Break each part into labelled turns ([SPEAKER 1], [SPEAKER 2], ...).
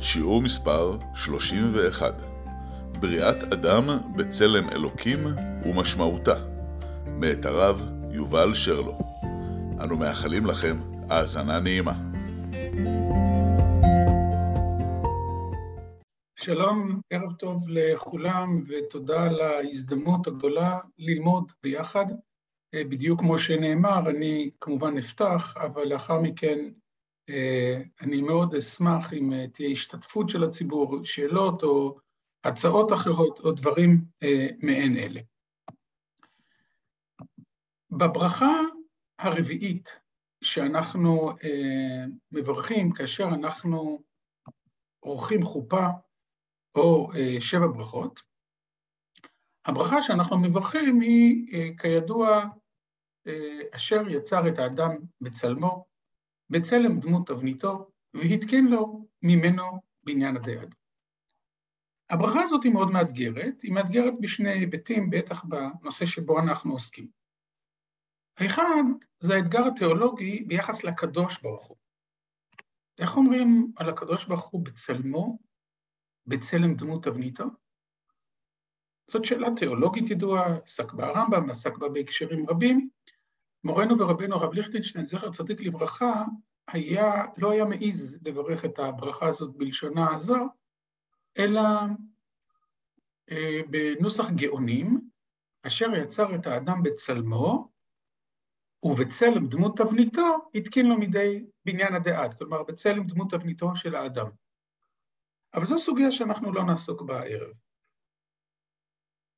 [SPEAKER 1] שיעור מספר 31 בריאת אדם בצלם אלוקים ומשמעותה מאת הרב יובל שרלו. אנו מאחלים לכם האזנה נעימה.
[SPEAKER 2] שלום, ערב טוב לכולם ותודה על ההזדמנות הגדולה ללמוד ביחד. בדיוק כמו שנאמר, אני כמובן אפתח, אבל לאחר מכן אני מאוד אשמח אם תהיה השתתפות של הציבור, שאלות או הצעות אחרות או דברים מעין אלה. בברכה הרביעית שאנחנו מברכים כאשר אנחנו עורכים חופה או שבע ברכות, הברכה שאנחנו מברכים היא, כידוע, אשר יצר את האדם בצלמו, בצלם דמות תבניתו, והתקין לו ממנו בניין הדעת. הברכה הזאת היא מאוד מאתגרת, היא מאתגרת בשני היבטים, בטח בנושא שבו אנחנו עוסקים. האחד זה האתגר התיאולוגי ביחס לקדוש ברוך הוא. איך אומרים על הקדוש ברוך הוא בצלמו, בצלם דמות תבניתו? זאת שאלה תיאולוגית ידועה, עסק בה הרמב"ם, עסק בה בהקשרים רבים. מורנו ורבנו הרב ליכטנשטיין, זכר צדיק לברכה, היה, לא היה מעז לברך את הברכה הזאת בלשונה הזו, אלא אה, בנוסח גאונים, אשר יצר את האדם בצלמו, ובצלם דמות תבניתו התקין לו מדי בניין הדעת, כלומר בצלם דמות תבניתו של האדם. אבל זו סוגיה שאנחנו לא נעסוק בה הערב.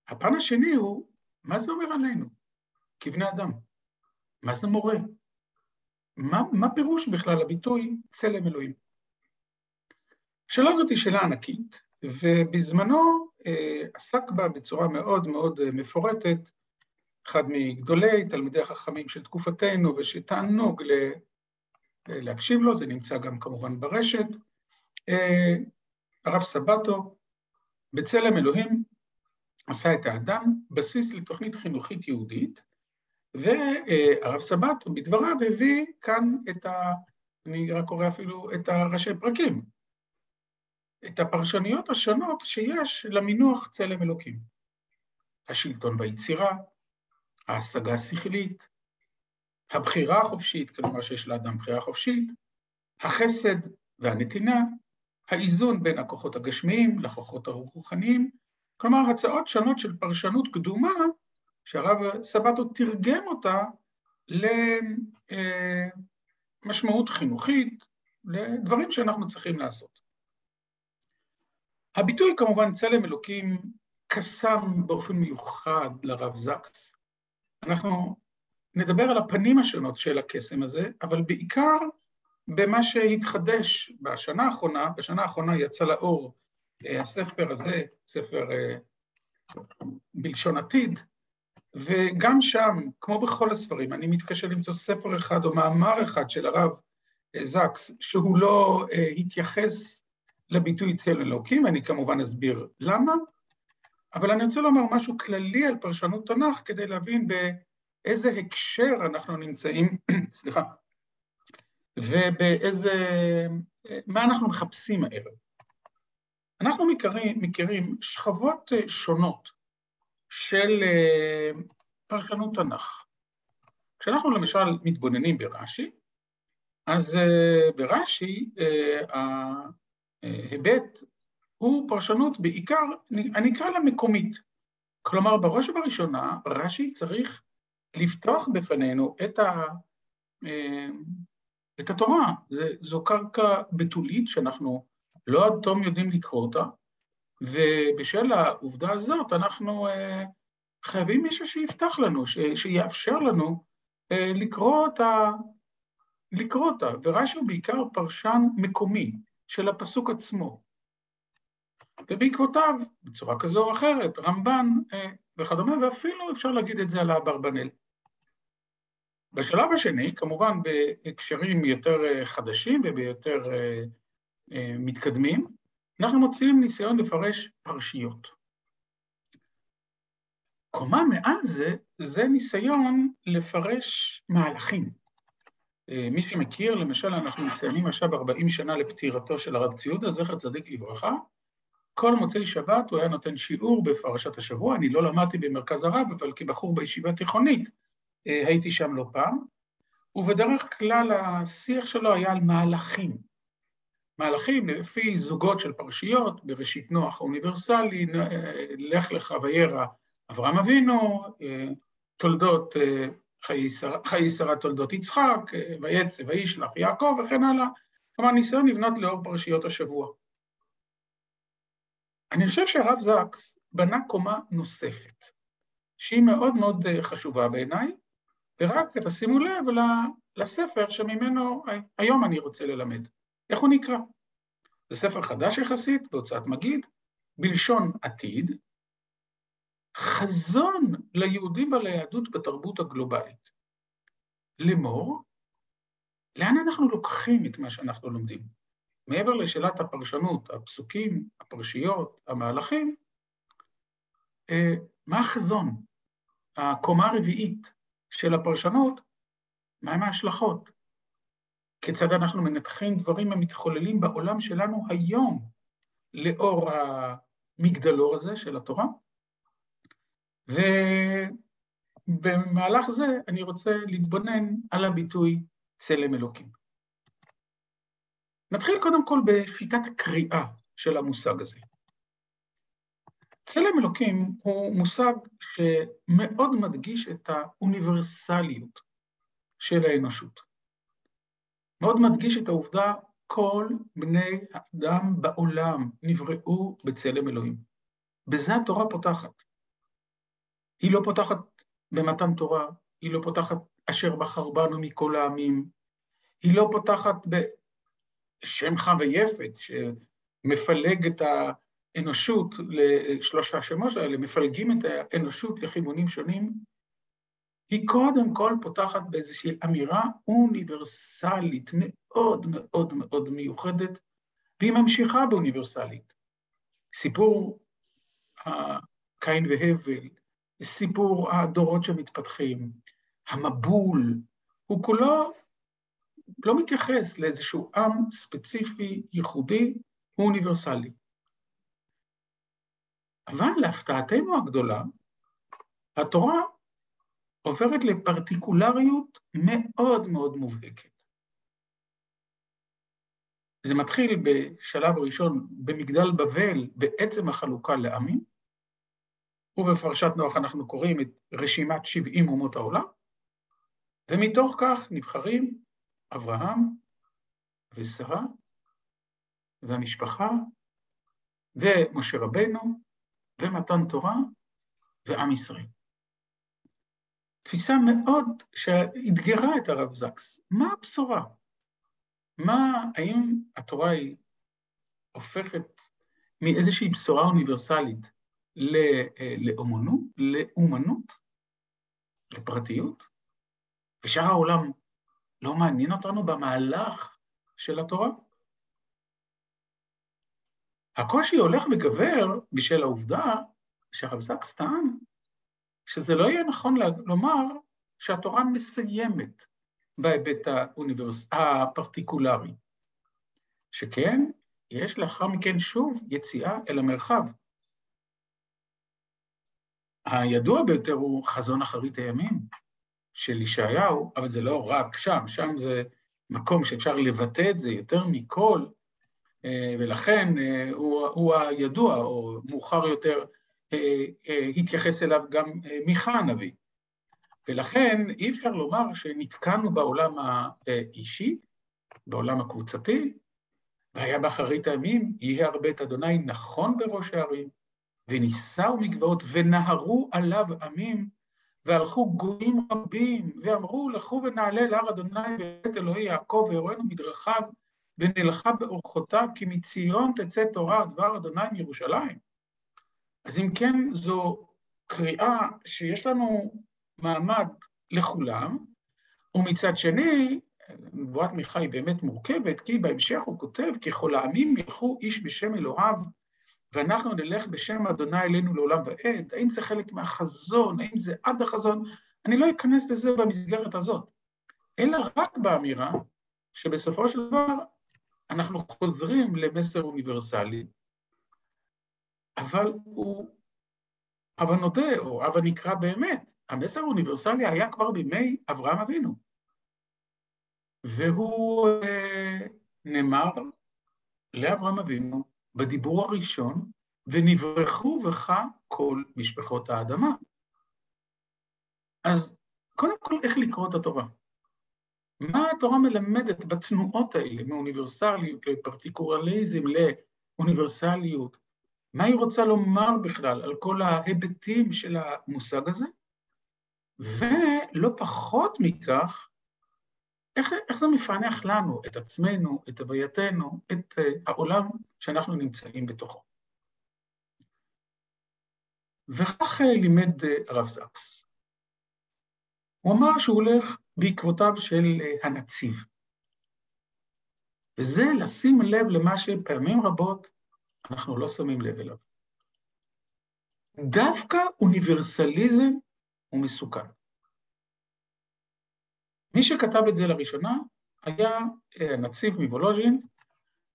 [SPEAKER 2] הפן השני הוא, מה זה אומר עלינו, כבני אדם? מה זה מורה? מה, מה פירוש בכלל הביטוי צלם אלוהים? השאלה הזאת היא שאלה ענקית, ובזמנו אה, עסק בה בצורה מאוד מאוד מפורטת, אחד מגדולי תלמידי החכמים של תקופתנו, ושתענוג להקשיב לו, זה נמצא גם כמובן ברשת, אה, הרב סבטו, בצלם אלוהים, עשה את האדם, בסיס לתוכנית חינוכית יהודית, והרב סבטו בדבריו הביא כאן את ה... אני רק קורא אפילו את הראשי פרקים, את הפרשניות השונות שיש למינוח צלם אלוקים. השלטון ביצירה, ההשגה השכלית, הבחירה החופשית, כלומר שיש לאדם בחירה חופשית, החסד והנתינה, האיזון בין הכוחות הגשמיים לכוחות הרוחניים, כלומר הצעות שונות של פרשנות קדומה, שהרב סבתו תרגם אותה למשמעות חינוכית, לדברים שאנחנו צריכים לעשות. הביטוי כמובן צלם אלוקים קסם באופן מיוחד לרב זקס. אנחנו נדבר על הפנים השונות של הקסם הזה, אבל בעיקר במה שהתחדש בשנה האחרונה, בשנה האחרונה יצא לאור הספר הזה, ספר בלשון עתיד, וגם שם, כמו בכל הספרים, אני מתקשה למצוא ספר אחד או מאמר אחד של הרב זקס, שהוא לא התייחס לביטוי צל אלוקים, אני כמובן אסביר למה, אבל אני רוצה לומר משהו כללי על פרשנות תנ"ך, כדי להבין באיזה הקשר אנחנו נמצאים, סליחה, ובאיזה, מה אנחנו מחפשים הערב. אנחנו מכירים, מכירים שכבות שונות של פרשנות תנ"ך. כשאנחנו למשל מתבוננים ברש"י, אז ברש"י ההיבט הוא פרשנות בעיקר, אני אקרא לה מקומית. כלומר, בראש ובראשונה, רש"י צריך לפתוח בפנינו את, ה, את התורה. זו קרקע בתולית שאנחנו לא עד תום יודעים לקרוא אותה, ובשל העובדה הזאת אנחנו חייבים מישהו שיפתח לנו, שיאפשר לנו לקרוא אותה, לקרוא אותה. ורש"י הוא בעיקר פרשן מקומי של הפסוק עצמו. ובעקבותיו, בצורה כזו או אחרת, רמב"ן וכדומה, ואפילו אפשר להגיד את זה על האברבנאל. בשלב השני, כמובן בהקשרים יותר חדשים וביותר מתקדמים, אנחנו מוצאים ניסיון לפרש פרשיות. קומה מעל זה, זה ניסיון לפרש מהלכים. מי שמכיר, למשל, אנחנו מסיימים עכשיו 40 שנה לפטירתו של הרב ציודה, זכר צדיק לברכה. כל מוצאי שבת הוא היה נותן שיעור בפרשת השבוע, אני לא למדתי במרכז הרב, אבל כבחור בישיבה תיכונית הייתי שם לא פעם, ובדרך כלל השיח שלו היה על מהלכים. מהלכים לפי זוגות של פרשיות, בראשית נוח האוניברסלי, לך לך וירא אברהם אבינו, תולדות חיי שרה תולדות יצחק, ויצא וישלח יעקב וכן הלאה. כלומר, ניסיון לבנות לאור פרשיות השבוע. אני חושב שהרב זקס בנה קומה נוספת, שהיא מאוד מאוד חשובה בעיניי, ורק תשימו לב לספר שממנו היום אני רוצה ללמד. איך הוא נקרא? זה ספר חדש יחסית, בהוצאת מגיד, בלשון עתיד, חזון ליהודים וליהדות בתרבות הגלובלית. לאמור, לאן אנחנו לוקחים את מה שאנחנו לומדים? מעבר לשאלת הפרשנות, הפסוקים, הפרשיות, המהלכים, מה החזון? הקומה הרביעית של הפרשנות, מהם ההשלכות? כיצד אנחנו מנתחים דברים המתחוללים בעולם שלנו היום לאור המגדלור הזה של התורה? ובמהלך זה אני רוצה להתבונן על הביטוי צלם אלוקים. נתחיל קודם כל בשיטת הקריאה של המושג הזה. צלם אלוקים הוא מושג שמאוד מדגיש את האוניברסליות של האנושות. מאוד מדגיש את העובדה, כל בני האדם בעולם נבראו בצלם אלוהים. בזה התורה פותחת. היא לא פותחת במתן תורה, היא לא פותחת אשר בחר בנו מכל העמים, היא לא פותחת בשמך ויפת, שמפלג את האנושות לשלושה השמות האלה, מפלגים את האנושות לכיוונים שונים, היא קודם כל פותחת באיזושהי אמירה אוניברסלית מאוד מאוד מאוד מיוחדת, והיא ממשיכה באוניברסלית. סיפור קין והבל, סיפור הדורות שמתפתחים, המבול, הוא כולו לא מתייחס לאיזשהו עם ספציפי, ייחודי, הוא אוניברסלי. אבל להפתעתנו הגדולה, התורה עוברת לפרטיקולריות מאוד מאוד מובהקת. זה מתחיל בשלב הראשון במגדל בבל, בעצם החלוקה לעמים, ובפרשת נוח אנחנו קוראים את רשימת 70 אומות העולם, ומתוך כך נבחרים אברהם ושרה והמשפחה ומשה רבנו ומתן תורה ועם ישראל. תפיסה מאוד שאתגרה את הרב זקס. מה הבשורה? מה, האם התורה היא הופכת מאיזושהי בשורה אוניברסלית לאומנות, לאומנות, לפרטיות, ושאר העולם לא מעניין אותנו במהלך של התורה? הקושי הולך וגבר בשל העובדה שהרב זקס טען שזה לא יהיה נכון לומר שהתורה מסיימת בהיבט האוניברס... הפרטיקולרי, שכן, יש לאחר מכן שוב יציאה אל המרחב. הידוע ביותר הוא חזון אחרית הימים של ישעיהו, אבל זה לא רק שם, שם זה מקום שאפשר לבטא את זה יותר מכל, אה, ולכן אה, הוא, הוא הידוע, או מאוחר יותר התייחס אליו גם מיכה הנביא. ולכן אי אפשר לומר שנתקענו בעולם האישי, בעולם הקבוצתי, והיה באחרית הימים, יהיה הרבה את אדוני נכון בראש הערים, ונישאו מגבעות ונהרו עליו עמים, והלכו גויים רבים, ואמרו, לכו ונעלה להר אדוני ואת אלוהי יעקב, ויורנו מדרכיו, ונלכה באורחותה, כי מציון תצא תורה דבר אדוני מירושלים. אז אם כן, זו קריאה שיש לנו מעמד לכולם, ומצד שני, נבואת מיכה היא באמת מורכבת, כי בהמשך הוא כותב, ככל העמים ילכו איש בשם אלוהיו, ואנחנו נלך בשם אדוני אלינו לעולם ועד. האם זה חלק מהחזון? האם זה עד החזון? אני לא אכנס לזה במסגרת הזאת, אלא רק באמירה שבסופו של דבר אנחנו חוזרים למסר אוניברסלי, אבל הוא, אבל נודה, או אבל נקרא באמת, המסר האוניברסלי היה כבר בימי אברהם אבינו. והוא אה, נאמר לאברהם אבינו בדיבור הראשון, ונברחו בך כל משפחות האדמה. אז קודם כל, איך לקרוא את התורה? מה התורה מלמדת בתנועות האלה, מאוניברסליות לפרטיקורליזם, לאוניברסליות? מה היא רוצה לומר בכלל על כל ההיבטים של המושג הזה? ולא פחות מכך, איך, איך זה מפענח לנו, את עצמנו, את הווייתנו, את uh, העולם שאנחנו נמצאים בתוכו. וכך uh, לימד uh, הרב זקס. הוא אמר שהוא הולך בעקבותיו של הנציב. וזה לשים לב למה שפעמים רבות אנחנו לא שמים לב אליו. דווקא אוניברסליזם הוא מסוכן. מי שכתב את זה לראשונה היה אה, מוולוז'ין,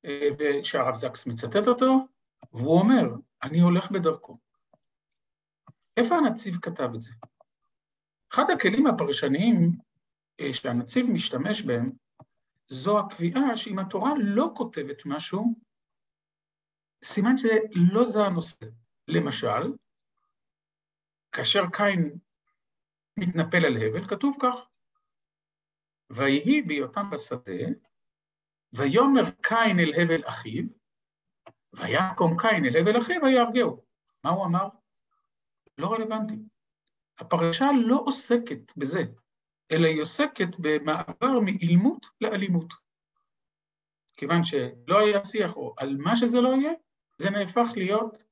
[SPEAKER 2] אה, שהרב זקס מצטט אותו, והוא אומר, אני הולך בדרכו. איפה הנציב כתב את זה? אחד הכלים הפרשניים אה, שהנציב משתמש בהם, זו הקביעה שאם התורה לא כותבת משהו, סימן שלא זה הנושא. למשל, כאשר קין מתנפל על הבל, כתוב כך, ויהי בהיותם בשדה, ויאמר קין אל הבל אחיו, ויקום קין אל הבל אחיו ויהרגהו. מה הוא אמר? לא רלוונטי. הפרשה לא עוסקת בזה, אלא היא עוסקת במעבר מאילמות לאלימות. כיוון שלא היה שיח או על מה שזה לא יהיה, זה נהפך להיות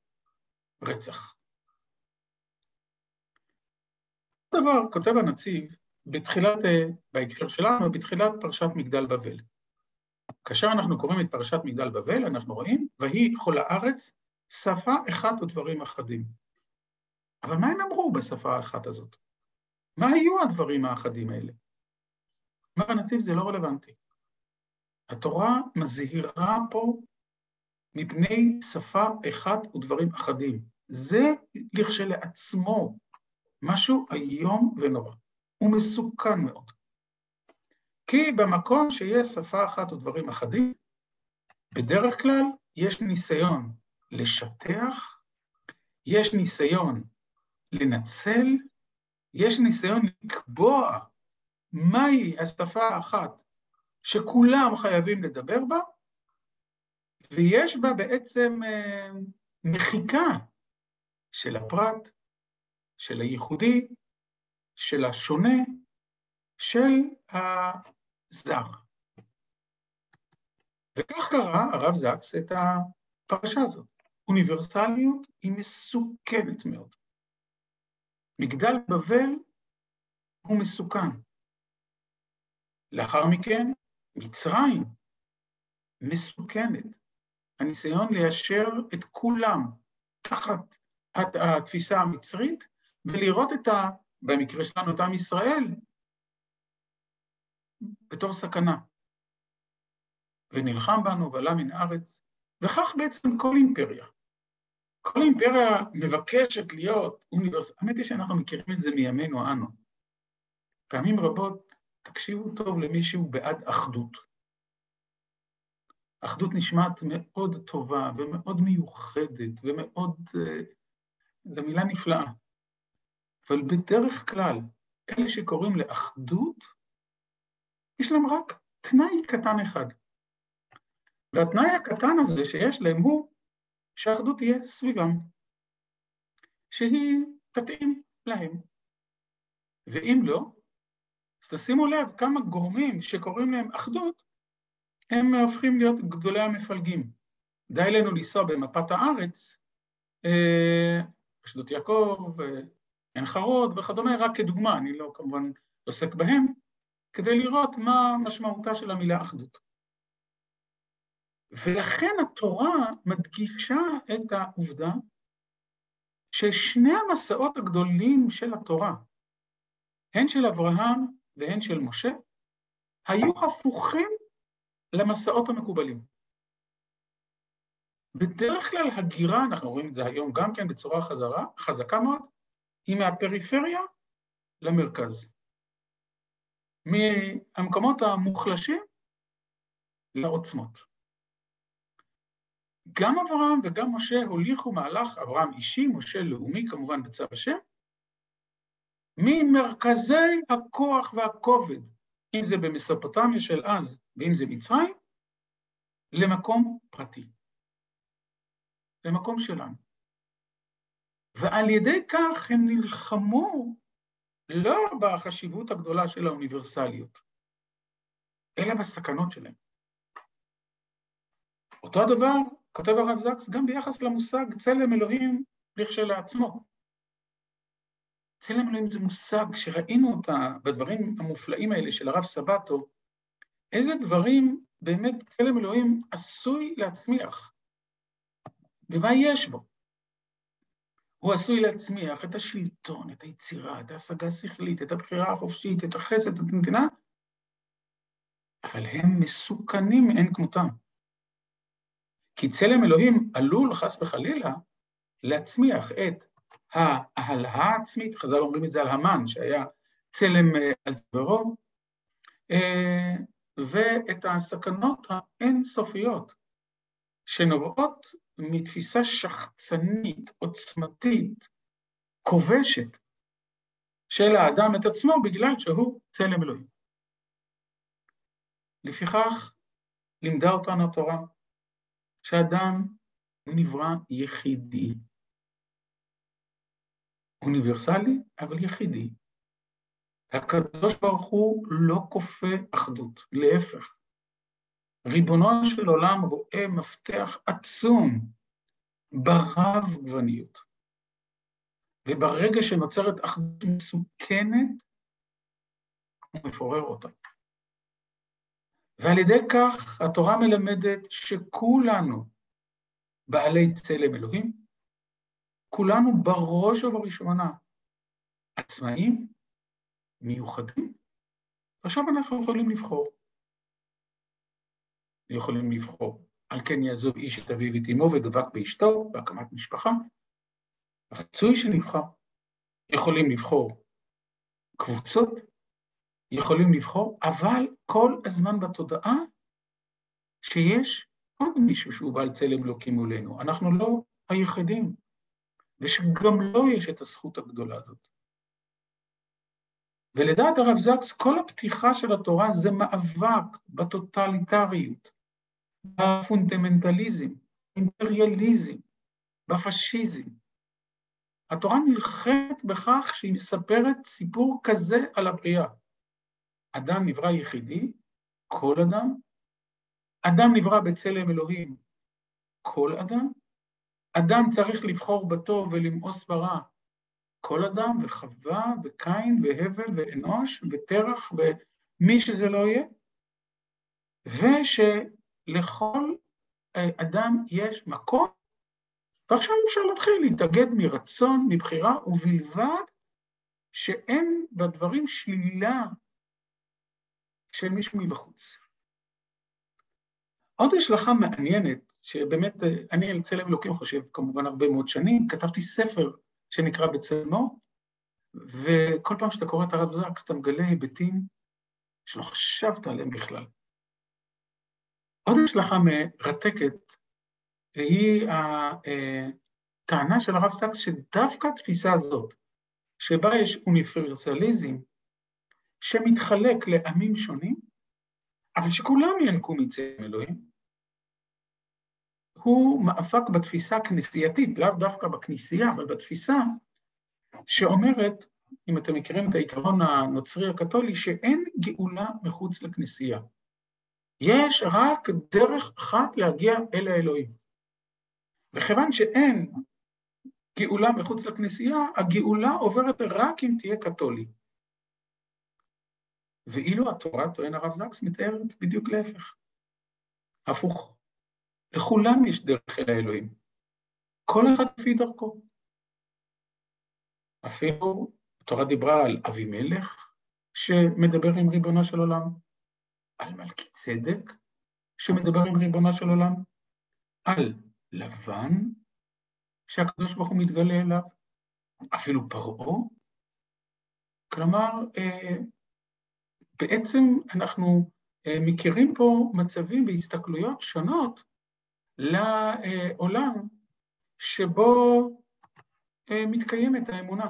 [SPEAKER 2] רצח. דבר כותב הנציב בתחילת, אה, בהקשר שלנו, בתחילת פרשת מגדל בבל. כאשר אנחנו קוראים את פרשת מגדל בבל, אנחנו רואים, ויהי כל הארץ, שפה אחת ודברים אחדים. אבל מה הם אמרו בשפה האחת הזאת? מה היו הדברים האחדים האלה? אומר הנציב, זה לא רלוונטי. התורה מזהירה פה מפני שפה אחת ודברים אחדים. זה לכשלעצמו משהו איום ונורא. הוא מסוכן מאוד. כי במקום שיש שפה אחת ודברים אחדים, בדרך כלל יש ניסיון לשטח, יש ניסיון לנצל, יש ניסיון לקבוע מהי השפה האחת שכולם חייבים לדבר בה, ויש בה בעצם אה, מחיקה של הפרט, של הייחודי, של השונה, של הזר. וכך קרא הרב זקס את הפרשה הזאת. אוניברסליות היא מסוכנת מאוד. מגדל בבל הוא מסוכן. לאחר מכן, מצרים מסוכנת. הניסיון ליישר את כולם תחת התפיסה המצרית ולראות את ה... במקרה שלנו את עם ישראל, בתור סכנה. ונלחם בנו ועלה מן הארץ, וכך בעצם כל אימפריה. כל אימפריה מבקשת להיות אוניברסיטה. האמת היא שאנחנו מכירים את זה מימינו אנו. פעמים רבות, תקשיבו טוב למי שהוא בעד אחדות. אחדות נשמעת מאוד טובה ומאוד מיוחדת ומאוד... אה, זו מילה נפלאה. אבל בדרך כלל, אלה שקוראים לאחדות, יש להם רק תנאי קטן אחד. והתנאי הקטן הזה שיש להם הוא שהאחדות תהיה סביבם, שהיא תתאים להם. ואם לא, אז תשימו לב כמה גורמים שקוראים להם אחדות, הם הופכים להיות גדולי המפלגים. די לנו לנסוע במפת הארץ, אה, אשדות יעקב, עין חרוד וכדומה, רק כדוגמה, אני לא כמובן עוסק בהם, כדי לראות מה משמעותה של המילה אחדות. ולכן התורה מדגישה את העובדה ששני המסעות הגדולים של התורה, הן של אברהם והן של משה, היו הפוכים למסעות המקובלים. בדרך כלל הגירה, אנחנו רואים את זה היום גם כן בצורה חזרה, חזקה מאוד, היא מהפריפריה למרכז. מהמקומות המוחלשים לעוצמות. גם אברהם וגם משה הוליכו מהלך, אברהם אישי, משה לאומי, כמובן בצו השם, ממרכזי הכוח והכובד, אם זה במסופוטמיה של אז ואם זה מצרים, למקום פרטי, למקום שלנו. ועל ידי כך הם נלחמו לא בחשיבות הגדולה של האוניברסליות, אלא בסכנות שלהם. אותו הדבר כותב הרב זקס גם ביחס למושג צלם אלוהים לכשלעצמו. צלם אלוהים זה מושג שראינו אותה בדברים המופלאים האלה של הרב סבטו, איזה דברים באמת צלם אלוהים עשוי להצמיח, ומה יש בו. הוא עשוי להצמיח את השלטון, את היצירה, את ההשגה השכלית, את הבחירה החופשית, את החסד, את הנתינה, אבל הם מסוכנים מאין כמותם. כי צלם אלוהים עלול, חס וחלילה, להצמיח את ההלהה העצמית, חז"ל אומרים את זה על המן, שהיה צלם אה, על צווארו, אה, ואת הסכנות האינסופיות שנובעות מתפיסה שחצנית, עוצמתית, כובשת, של האדם את עצמו בגלל שהוא צלם אלוהים. לפיכך לימדה אותנו התורה שאדם נברא יחידי. אוניברסלי, אבל יחידי. הקדוש ברוך הוא לא כופה אחדות, להפך. ריבונו של עולם רואה מפתח עצום ברב גווניות. וברגע שנוצרת אחדות מסוכנת, הוא מפורר אותה. ועל ידי כך התורה מלמדת שכולנו בעלי צלם אלוהים, כולנו בראש ובראשונה עצמאים, מיוחדים, ועכשיו אנחנו יכולים לבחור. יכולים לבחור. על כן יעזוב איש את אביו ואת אמו ודבק באשתו, בהקמת משפחה. רצוי שנבחר. יכולים לבחור קבוצות, יכולים לבחור, אבל כל הזמן בתודעה שיש עוד מישהו שהוא בעל צלם אלוקים מולנו. אנחנו לא היחידים, ושגם לו יש את הזכות הגדולה הזאת. ולדעת הרב זקס, כל הפתיחה של התורה זה מאבק בטוטליטריות, בפונדמנטליזם, אימפריאליזם, בפשיזם. התורה נלחמת בכך שהיא מספרת סיפור כזה על הבריאה. אדם נברא יחידי, כל אדם. אדם נברא בצלם אלוהים, כל אדם. אדם צריך לבחור בטוב ולמאוס ברע, כל אדם, וחווה, וקין, והבל, ואנוש, ותרח, ומי שזה לא יהיה, ושלכל אה, אדם יש מקום, ועכשיו אפשר להתחיל להתאגד מרצון, מבחירה, ובלבד שאין בדברים שלילה של מישהו מבחוץ. עוד השלכה מעניינת, שבאמת אה, אני על צלם אלוקים חושב כמובן הרבה מאוד שנים, כתבתי ספר שנקרא בצלמו, וכל פעם שאתה קורא את הרב זקס אתה מגלה היבטים שלא חשבת עליהם בכלל. עוד השלכה מרתקת היא הטענה של הרב זקס שדווקא התפיסה הזאת, שבה יש אוניברסליזם, שמתחלק לעמים שונים, אבל שכולם ינקו מצלם אלוהים, הוא מאבק בתפיסה הכנסייתית, לאו דווקא בכנסייה, אבל בתפיסה שאומרת, אם אתם מכירים את העיקרון הנוצרי הקתולי, שאין גאולה מחוץ לכנסייה. יש רק דרך אחת להגיע אל האלוהים. וכיוון שאין גאולה מחוץ לכנסייה, הגאולה עוברת רק אם תהיה קתולי. ואילו התורה, טוען הרב זקס, מתארת בדיוק להפך. הפוך. לכולם יש דרך אל האלוהים. כל אחד לפי דרכו. אפילו התורה דיברה על אבימלך, שמדבר עם ריבונו של עולם, על מלכי צדק, שמדבר עם ריבונו של עולם, על לבן, שהקדוש ברוך הוא מתגלה אליו, אפילו פרעה. כלומר, אה, בעצם אנחנו אה, מכירים פה מצבים והסתכלויות שונות לעולם שבו אה, מתקיימת האמונה.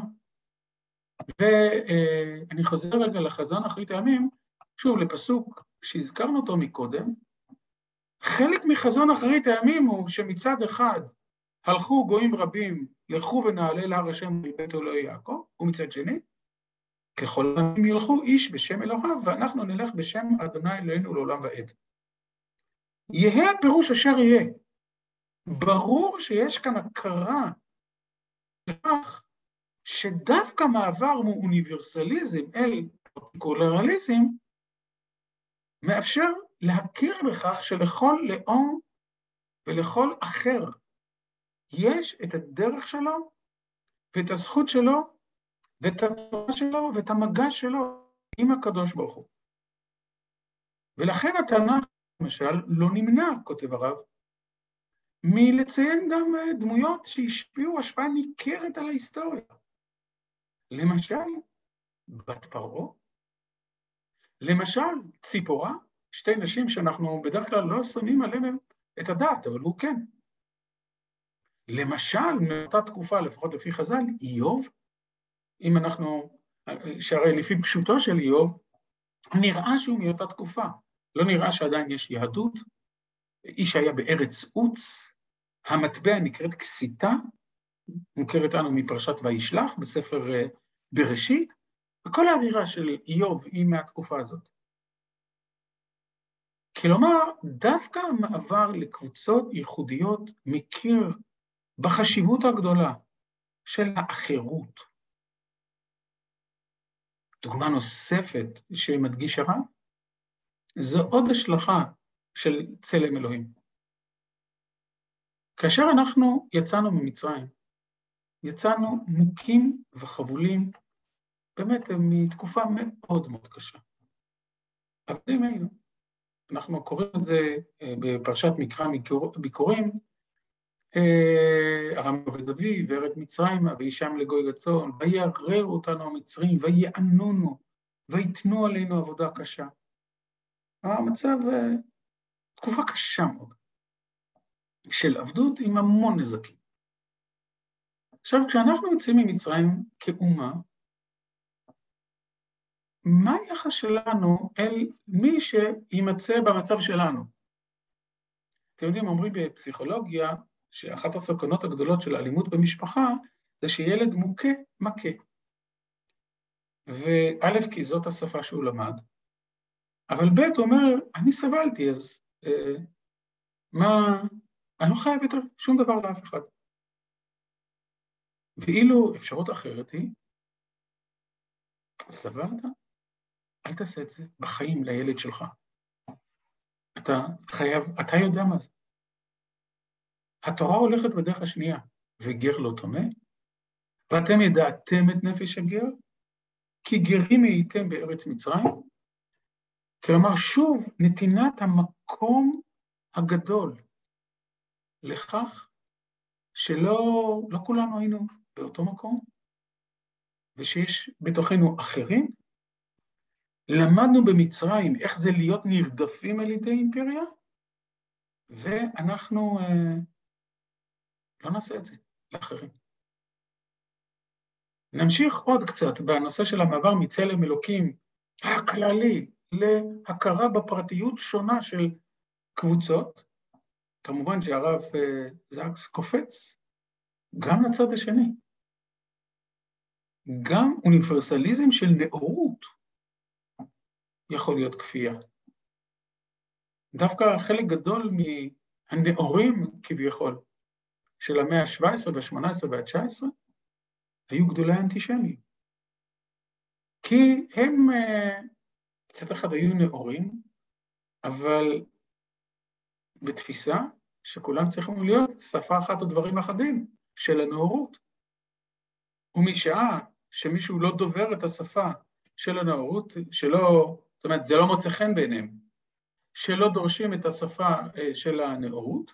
[SPEAKER 2] ואני חוזר רגע לחזון אחרית הימים, שוב, לפסוק שהזכרנו אותו מקודם, חלק מחזון אחרית הימים הוא שמצד אחד הלכו גויים רבים, לכו ונעלה להר השם מבית אלוהי יעקב, ומצד שני, ככל העמים ילכו איש בשם אלוהיו, ואנחנו נלך בשם אדוני אלוהינו לעולם ועד. יהא הפירוש אשר יהיה. ברור שיש כאן הכרה לכך שדווקא מעבר מאוניברסליזם אל פרטיקולריזם מאפשר להכיר בכך שלכל לאום ולכל אחר יש את הדרך שלו ואת הזכות שלו ואת התורה שלו ואת המגע שלו עם הקדוש ברוך הוא. ולכן התנ"ך, למשל, לא נמנע, כותב הרב, מלציין גם דמויות שהשפיעו השפעה ניכרת על ההיסטוריה. למשל, בת פרעה, למשל, ציפורה, שתי נשים שאנחנו בדרך כלל לא שמים עליהן את הדעת, אבל הוא כן. למשל, מאותה תקופה, לפחות לפי חז"ל, איוב, אם אנחנו, שהרי לפי פשוטו של איוב, נראה שהוא מאותה תקופה. לא נראה שעדיין יש יהדות, איש היה בארץ עוץ, המטבע נקראת כסיתה, מוכרת לנו מפרשת וישלח בספר אה, בראשית, וכל האווירה של איוב היא מהתקופה הזאת. כלומר, דווקא המעבר לקבוצות ייחודיות מכיר בחשיבות הגדולה של האחרות. דוגמה נוספת שמדגיש הרב, זו עוד השלכה של צלם אלוהים. כאשר אנחנו יצאנו ממצרים, יצאנו מוכים וחבולים, באמת מתקופה מאוד מאוד קשה. עבדים היינו. אנחנו קוראים את זה אה, בפרשת מקרא ביקורים, אה, ארם עובד אבי, וארד מצרימה, וישם לגוי גצון, ויעררו אותנו המצרים, ויענונו, ויתנו עלינו עבודה קשה. המצב, אה, תקופה קשה מאוד, של עבדות עם המון נזקים. עכשיו, כשאנחנו יוצאים ממצרים כאומה, מה היחס שלנו אל מי שימצא במצב שלנו? אתם יודעים, אומרים בפסיכולוגיה, שאחת הסכנות הגדולות של האלימות במשפחה זה שילד מוכה, מכה. וא', כי זאת השפה שהוא למד, אבל ב', אומר, אני סבלתי, אז אה, מה, אני לא חייב יותר שום דבר לאף אחד. ואילו אפשרות אחרת היא, סבלת? אל תעשה את זה בחיים לילד שלך. אתה חייב, אתה יודע מה זה. התורה הולכת בדרך השנייה, וגר לא טומא, ואתם ידעתם את נפש הגר, כי גרים הייתם בארץ מצרים. כלומר, שוב, נתינת המקום הגדול לכך שלא לא כולנו היינו באותו מקום, ושיש בתוכנו אחרים. למדנו במצרים איך זה להיות נרדפים על ידי אימפריה, ואנחנו אה, לא נעשה את זה לאחרים. נמשיך עוד קצת בנושא של המעבר מצלם אלוקים הכללי להכרה בפרטיות שונה של קבוצות. כמובן שהרב אה, זקס קופץ גם לצד השני. גם אוניברסליזם של נאורות יכול להיות כפייה. דווקא חלק גדול מהנאורים כביכול של המאה ה-17 וה-18 וה-19 היו גדולי האנטישמים. כי הם מצד אחד היו נאורים, אבל בתפיסה שכולם צריכים להיות שפה אחת או דברים אחדים של הנאורות. ומשעה שמישהו לא דובר את השפה של הנאורות, שלא, זאת אומרת, זה לא מוצא חן בעיניהם, שלא דורשים את השפה אה, של הנאורות,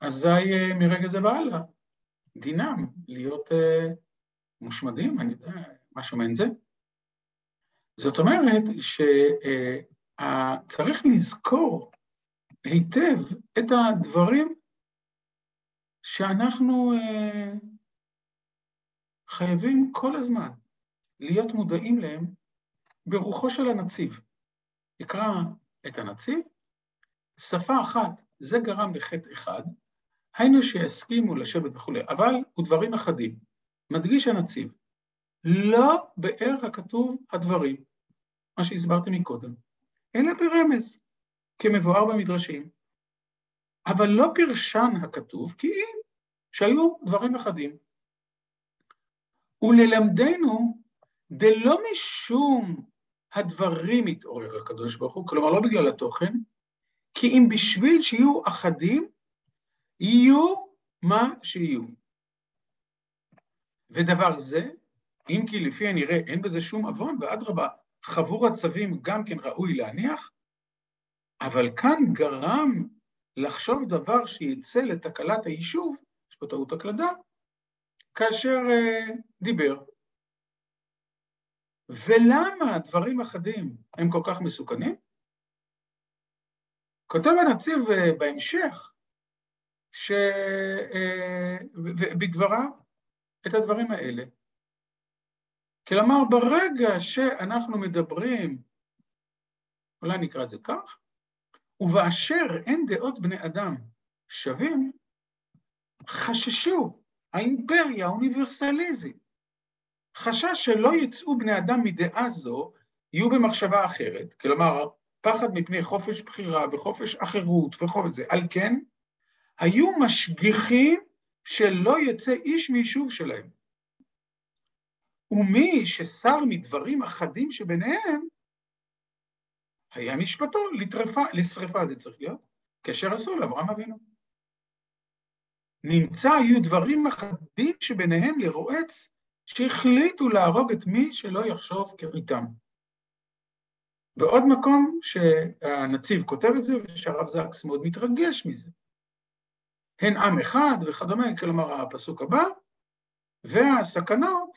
[SPEAKER 2] אזי אה, מרגע זה והלאה, דינם להיות uh, מושמדים, אני יודע, משהו מעין זה. זאת אומרת שצריך לזכור היטב את הדברים שאנחנו uh, חייבים כל הזמן להיות מודעים להם ברוחו של הנציב. נקרא את הנציב, שפה אחת, זה גרם לחטא אחד, היינו שיסכימו לשבת וכולי, אבל ודברים אחדים. מדגיש הנציב, לא באר הכתוב הדברים, מה שהסברתי מקודם, אלא ברמז, כמבואר במדרשים. אבל לא פרשן הכתוב, כי אם שהיו דברים אחדים. וללמדנו, דלא משום הדברים התעורר הקדוש ברוך הוא, כלומר לא בגלל התוכן, כי אם בשביל שיהיו אחדים, יהיו מה שיהיו. ודבר זה, אם כי לפי הנראה אין בזה שום עוון, ואדרבה, חבור הצווים גם כן ראוי להניח, אבל כאן גרם לחשוב דבר שיצא לתקלת היישוב, יש פה טעות הקלדה, כאשר uh, דיבר. ולמה דברים אחדים הם כל כך מסוכנים? כותב הנציב uh, בהמשך, שבדבריו את הדברים האלה. כלומר, ברגע שאנחנו מדברים, אולי נקרא את זה כך, ובאשר אין דעות בני אדם שווים, חששו האימפריה האוניברסליזית. חשש שלא יצאו בני אדם מדעה זו, יהיו במחשבה אחרת, כלומר, פחד מפני חופש בחירה וחופש אחרות וחופש זה. על כן, היו משגיחים שלא יצא איש מיישוב שלהם. ומי ששר מדברים אחדים שביניהם, היה משפטו לטרפה, לשרפה זה צריך להיות, כאשר עשו לאברהם אבינו. נמצא היו דברים אחדים שביניהם לרועץ, שהחליטו להרוג את מי שלא יחשוב כריתם. בעוד מקום שהנציב כותב את זה, ושהרב זקס מאוד מתרגש מזה. הן עם אחד וכדומה, כלומר הפסוק הבא, והסכנות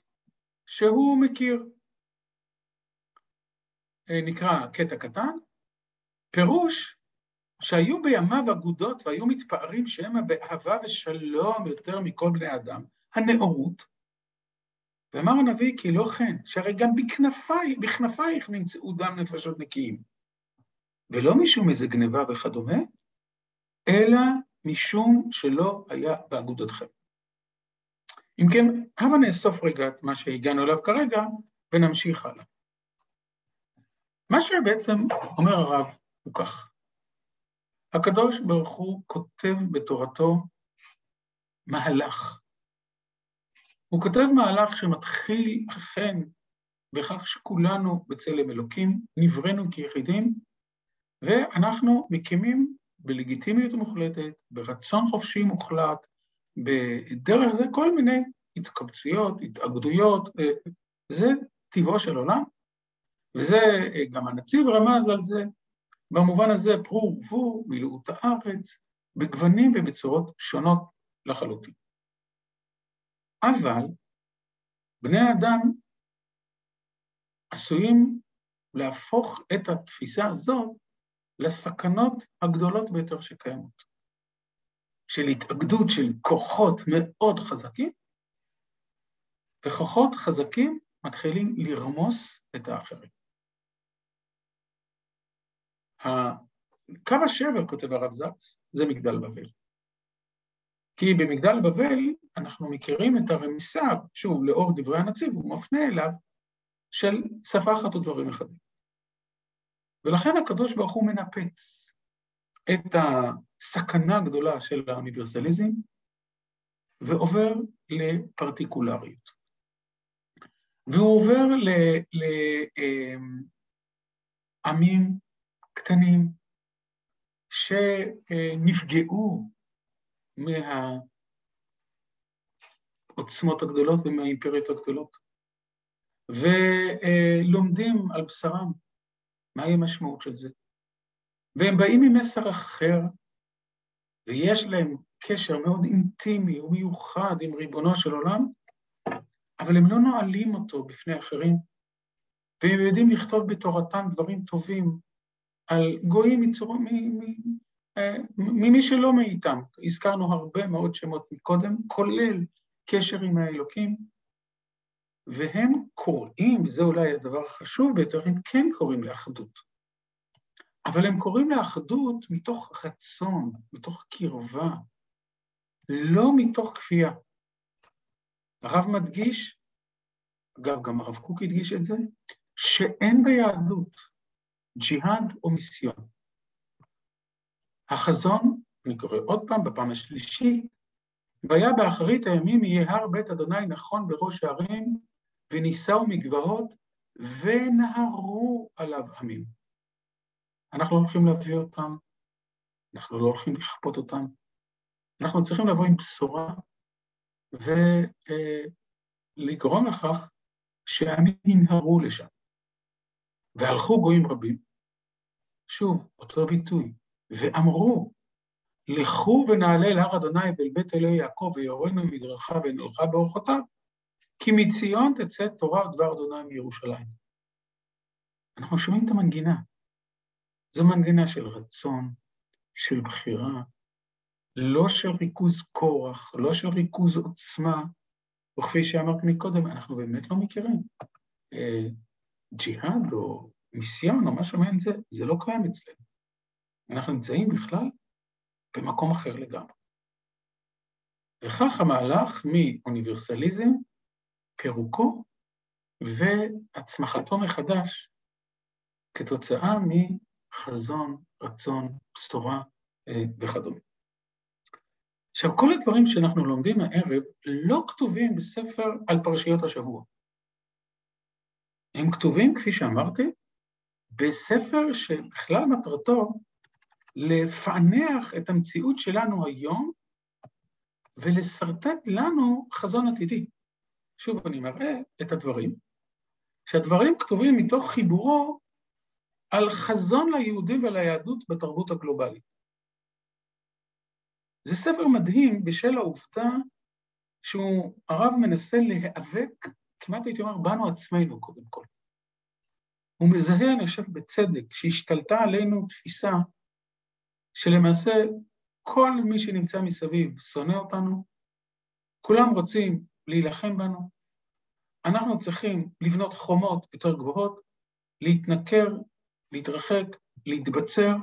[SPEAKER 2] שהוא מכיר. אה, נקרא קטע קטן, פירוש שהיו בימיו אגודות והיו מתפארים שהם באהבה ושלום יותר מכל בני אדם, הנאורות. ואמר הנביא כי לא כן, שהרי גם בכנפי, בכנפייך נמצאו דם נפשות נקיים. ולא משום איזה גניבה וכדומה, אלא משום שלא היה באגודתכם. אם כן, הבה נאסוף רגע את מה שהגענו אליו כרגע, ונמשיך הלאה. מה שבעצם אומר הרב הוא כך, הקדוש ברוך הוא כותב בתורתו מהלך. הוא כותב מהלך שמתחיל אכן בכך שכולנו בצלם אלוקים, נבראנו כיחידים, ואנחנו מקימים בלגיטימיות מוחלטת, ברצון חופשי מוחלט, בדרך זה כל מיני התקבצויות, התאגדויות, זה טבעו של עולם, וזה גם הנציב רמז על זה, במובן הזה פרו ורבו, את הארץ, בגוונים ובצורות שונות לחלוטין. אבל בני אדם עשויים להפוך את התפיסה הזאת לסכנות הגדולות ביותר שקיימות, של התאגדות של כוחות מאוד חזקים, וכוחות חזקים מתחילים לרמוס את האחרים. קו השבר, כותב הרב זקס, זה מגדל בבל. כי במגדל בבל אנחנו מכירים את הרמיסה, שוב, לאור דברי הנציב, הוא מפנה אליו, של שפה אחת ודברים אחדים. ולכן הקדוש ברוך הוא מנפץ את הסכנה הגדולה של האוניברסליזם ועובר לפרטיקולריות. והוא עובר לעמים קטנים שנפגעו מהעוצמות הגדולות ומהאימפריות הגדולות, ולומדים על בשרם מהי המשמעות של זה. והם באים עם מסר אחר, ויש להם קשר מאוד אינטימי ומיוחד עם ריבונו של עולם, אבל הם לא נועלים אותו בפני אחרים, והם יודעים לכתוב בתורתם דברים טובים על גויים מצורו, אה, ממי שלא מאיתם. הזכרנו הרבה מאוד שמות מקודם, כולל קשר עם האלוקים, והם קוראים, וזה אולי הדבר החשוב ביותר, הם כן קוראים לאחדות. אבל הם קוראים לאחדות מתוך רצון, מתוך קרבה, לא מתוך כפייה. הרב מדגיש, אגב, גם הרב קוק הדגיש את זה, שאין ביהדות ג'יהאד או מיסיון. החזון, אני קורא עוד פעם, בפעם השלישית, והיה באחרית הימים יהיה הר בית אדוני נכון בראש הערים, ונישאו מגבעות, ונהרו עליו עמים. אנחנו לא הולכים להביא אותם, אנחנו לא הולכים לכפות אותם, אנחנו צריכים לבוא עם בשורה ולגרום לכך שהעמים ינהרו לשם. והלכו גויים רבים, שוב, אותו ביטוי, ואמרו, לכו ונעלה אל הר אדוני ואל בית אלוהי יעקב ויורנו מדרכה ונלכה באורחותיו, כי מציון תצא תורה ודבר אדוני מירושלים. אנחנו שומעים את המנגינה. זו מנגינה של רצון, של בחירה, לא של ריכוז כורח, לא של ריכוז עוצמה, וכפי שאמרתי מקודם, אנחנו באמת לא מכירים. אה, ג'יהאד או מיסיון או משהו מעין זה, זה לא קיים אצלנו. אנחנו נמצאים בכלל במקום אחר לגמרי. וכך המהלך מאוניברסליזם, פירוקו והצמחתו מחדש כתוצאה מחזון, רצון, בשורה אה, וכדומה. עכשיו, כל הדברים שאנחנו לומדים הערב לא כתובים בספר על פרשיות השבוע. הם כתובים, כפי שאמרתי, בספר שבכלל מטרתו לפענח את המציאות שלנו היום ולשרטט לנו חזון עתידי. שוב, אני מראה את הדברים, שהדברים כתובים מתוך חיבורו על חזון ליהודים וליהדות בתרבות הגלובלית. זה ספר מדהים בשל העובדה שהוא, הרב מנסה להיאבק, כמעט הייתי אומר, בנו עצמנו קודם כל. הוא מזהה, אני חושב, בצדק, שהשתלטה עלינו תפיסה שלמעשה כל מי שנמצא מסביב שונא אותנו, כולם רוצים להילחם בנו, אנחנו צריכים לבנות חומות יותר גבוהות, להתנכר, להתרחק, להתבצר,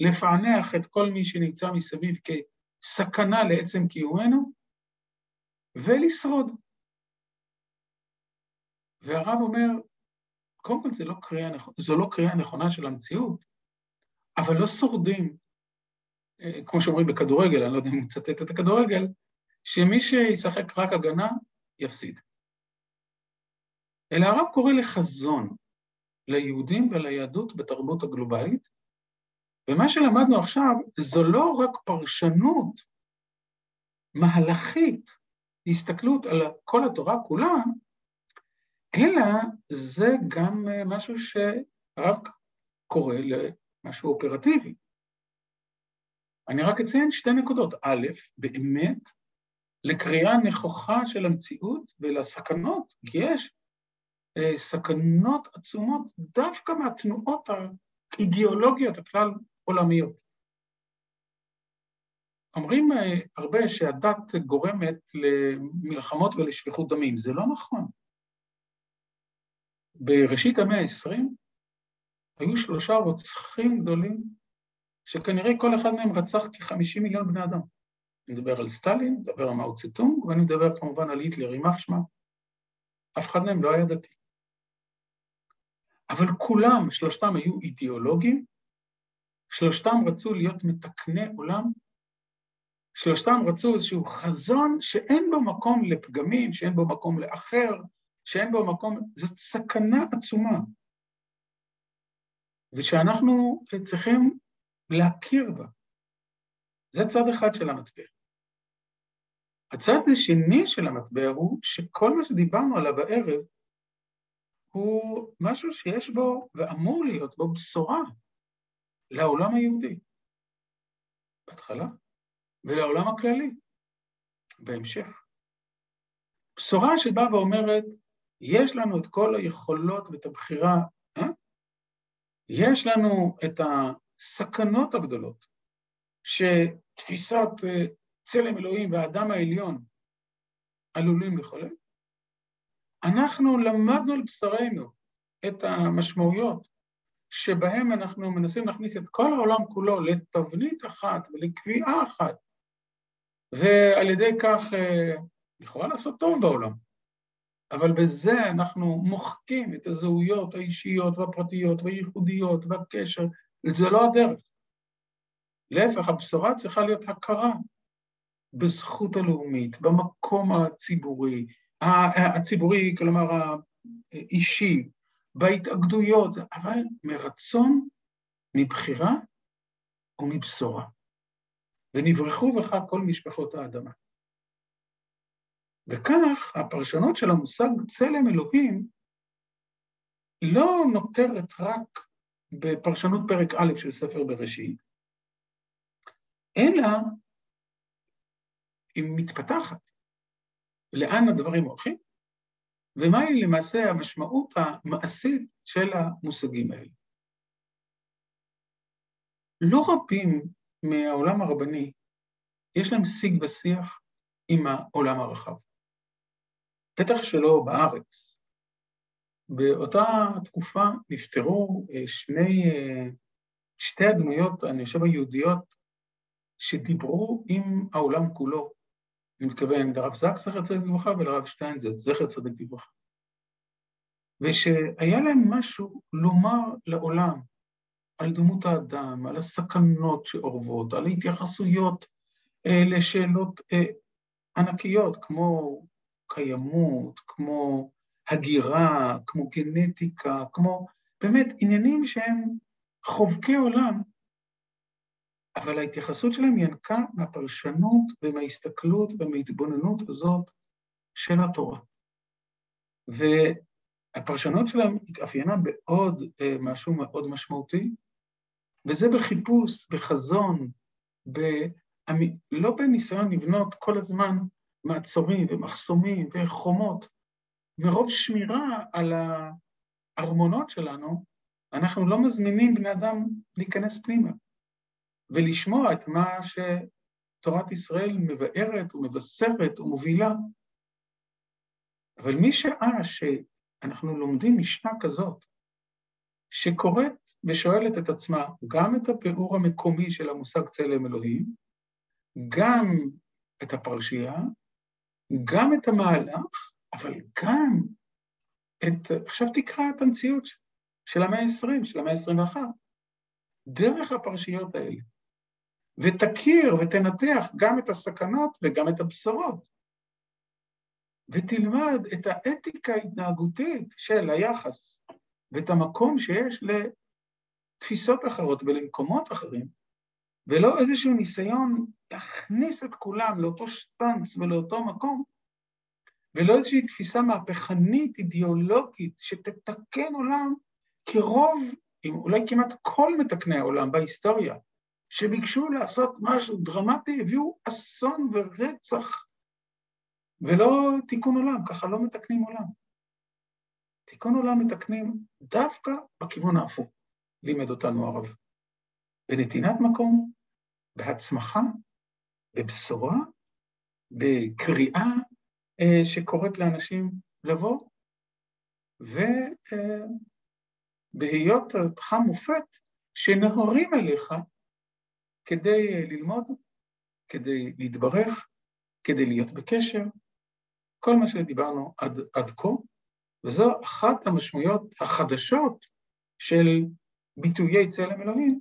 [SPEAKER 2] לפענח את כל מי שנמצא מסביב כסכנה לעצם קיומנו, ולשרוד. והרב אומר, קודם כל לא קריאה, זו לא קריאה נכונה של המציאות, אבל לא שורדים, אה, כמו שאומרים בכדורגל, אני לא יודע אם אני מצטט את הכדורגל, שמי שישחק רק הגנה, יפסיד. אלא הרב קורא לחזון, ליהודים וליהדות בתרבות הגלובלית, ומה שלמדנו עכשיו זו לא רק פרשנות מהלכית, הסתכלות על כל התורה כולה, אלא זה גם משהו שהרב קורא למשהו אופרטיבי. אני רק אציין שתי נקודות. א', באמת, לקריאה נכוחה של המציאות ולסכנות, כי יש אה, סכנות עצומות דווקא מהתנועות האידיאולוגיות הכלל עולמיות. אומרים אה, הרבה שהדת גורמת למלחמות ולשפיכות דמים, זה לא נכון. בראשית המאה ה-20 היו שלושה רוצחים גדולים, שכנראה כל אחד מהם רצח כ-50 מיליון בני אדם. אני מדבר על סטלין, מדבר על מאו צטונג, ואני מדבר כמובן על היטלר, יימח שמה. אף אחד מהם לא היה דתי. אבל כולם, שלושתם היו אידיאולוגים, שלושתם רצו להיות מתקני עולם, שלושתם רצו איזשהו חזון שאין בו מקום לפגמים, שאין בו מקום לאחר, שאין בו מקום, זאת סכנה עצומה. ושאנחנו צריכים להכיר בה. זה צד אחד של המטבע. הצד השני של המטבע הוא שכל מה שדיברנו עליו הערב הוא משהו שיש בו ואמור להיות בו בשורה לעולם היהודי, בהתחלה, ולעולם הכללי, בהמשך. בשורה שבאה ואומרת, יש לנו את כל היכולות ואת הבחירה, אה? יש לנו את הסכנות הגדולות שתפיסת אה, צלם אלוהים והאדם העליון עלולים לחולל. אנחנו למדנו על בשרנו את המשמעויות שבהם אנחנו מנסים להכניס את כל העולם כולו לתבנית אחת ולקביעה אחת, ועל ידי כך אה, לכאורה לעשות טוב בעולם. אבל בזה אנחנו מוחקים את הזהויות האישיות והפרטיות והייחודיות והקשר, וזה לא הדרך. להפך, הבשורה צריכה להיות הכרה בזכות הלאומית, במקום הציבורי, הציבורי, כלומר האישי, בהתאגדויות, אבל מרצון, מבחירה ומבשורה. ונברחו בך כל משפחות האדמה. וכך הפרשנות של המושג צלם אלוהים לא נותרת רק בפרשנות פרק א' של ספר בראשית, אלא היא מתפתחת. לאן הדברים הולכים, ומהי למעשה המשמעות המעשית של המושגים האלה. לא רבים מהעולם הרבני יש להם שיג ושיח עם העולם הרחב. בטח שלא בארץ. באותה תקופה נפטרו אה, שני, אה, שתי הדמויות, אני חושב היהודיות, שדיברו עם העולם כולו. אני מתכוון לרב זק, זכר צדיק לברכה, ולרב שטיינזץ, זכר צדיק לברכה. ושהיה להם משהו לומר לעולם על דמות האדם, על הסכנות שאורבות, על התייחסויות אה, לשאלות אה, ענקיות, כמו קיימות, כמו הגירה, כמו גנטיקה, כמו באמת עניינים שהם חובקי עולם, אבל ההתייחסות שלהם ינקה מהפרשנות ומההסתכלות ומההתבוננות הזאת של התורה. והפרשנות שלהם התאפיינה בעוד אה, משהו מאוד משמעותי, וזה בחיפוש, בחזון, ב... לא בניסיון לבנות כל הזמן מעצורים ומחסומים וחומות, מרוב שמירה על הארמונות שלנו, אנחנו לא מזמינים בני אדם להיכנס פנימה ולשמוע את מה שתורת ישראל מבארת ומבשרת ומובילה. אבל משעה שאנחנו לומדים משנה כזאת, שקוראת ושואלת את עצמה גם את הפיאור המקומי של המושג צלם אלוהים, גם את הפרשייה, גם את המהלך, אבל גם את, עכשיו תקרא את המציאות של המאה ה-20, של המאה ה-21, דרך הפרשיות האלה, ותכיר ותנתח גם את הסכנות וגם את הבשורות, ותלמד את האתיקה ההתנהגותית של היחס ואת המקום שיש לתפיסות אחרות ולמקומות אחרים, ולא איזשהו ניסיון להכניס את כולם לאותו שטנץ ולאותו מקום, ולא איזושהי תפיסה מהפכנית, אידיאולוגית, שתתקן עולם, כי רוב, אולי כמעט כל מתקני העולם בהיסטוריה, שביקשו לעשות משהו דרמטי, הביאו אסון ורצח, ולא תיקון עולם, ככה לא מתקנים עולם. תיקון עולם מתקנים דווקא בכיוון ההפוך, לימד אותנו הרב. בנתינת מקום, בהצמחה, בבשורה, בקריאה אה, שקוראת לאנשים לבוא, ובהיות אותך מופת שנהורים אליך כדי ללמוד, כדי להתברך, כדי להיות בקשר, כל מה שדיברנו עד, עד כה, וזו אחת המשמעויות החדשות של ביטויי צלם אלוהים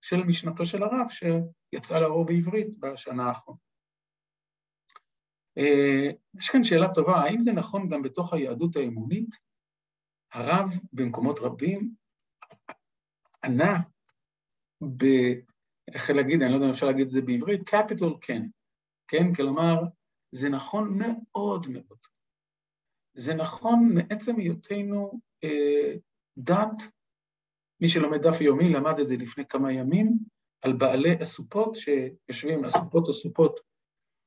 [SPEAKER 2] של משנתו של הרב שיצאה לאור בעברית בשנה האחרונה. אה, יש כאן שאלה טובה, האם זה נכון גם בתוך היהדות האמונית? הרב במקומות רבים ענה. איך להגיד, אני לא יודע אם אפשר להגיד את זה בעברית, capital כן, כן? כלומר, זה נכון מאוד מאוד. זה נכון מעצם היותנו אה, דת, מי שלומד דף יומי למד את זה לפני כמה ימים, על בעלי אסופות שיושבים, אסופות אסופות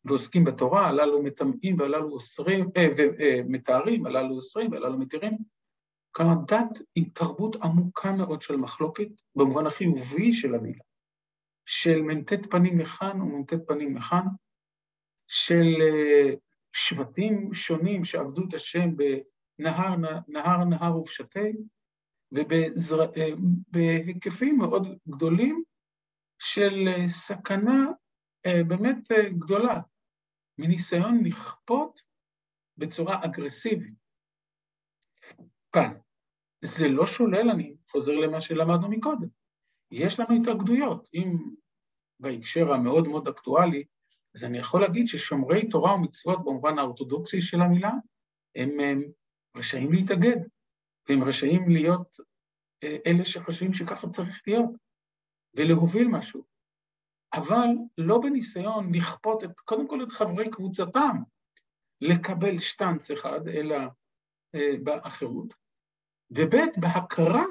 [SPEAKER 2] ועוסקים בתורה, הללו מטמאים והללו אוסרים, אה, ומתארים, אה, הללו אוסרים והללו מתירים. כלומר, דת היא תרבות עמוקה מאוד של מחלוקת, במובן החיובי של המילה, של מ"ט פנים לכאן ומ"ט פנים לכאן, של אה, שבטים שונים שעבדו את השם בנהר נהר, נהר ופשטי, ובהיקפים אה, מאוד גדולים של אה, סכנה באמת גדולה, מניסיון לכפות בצורה אגרסיבית. כאן, זה לא שולל, אני חוזר למה שלמדנו מקודם. יש לנו התאגדויות. אם בהקשר המאוד מאוד אקטואלי, אז אני יכול להגיד ששומרי תורה ומצוות במובן האורתודוקסי של המילה, הם, הם רשאים להתאגד, והם רשאים להיות אה, אלה שחושבים שככה צריך להיות, ולהוביל משהו. אבל לא בניסיון לכפות את, קודם כל את חברי קבוצתם לקבל שטנץ אחד, אלא אה, באחרות, וב' בהכרה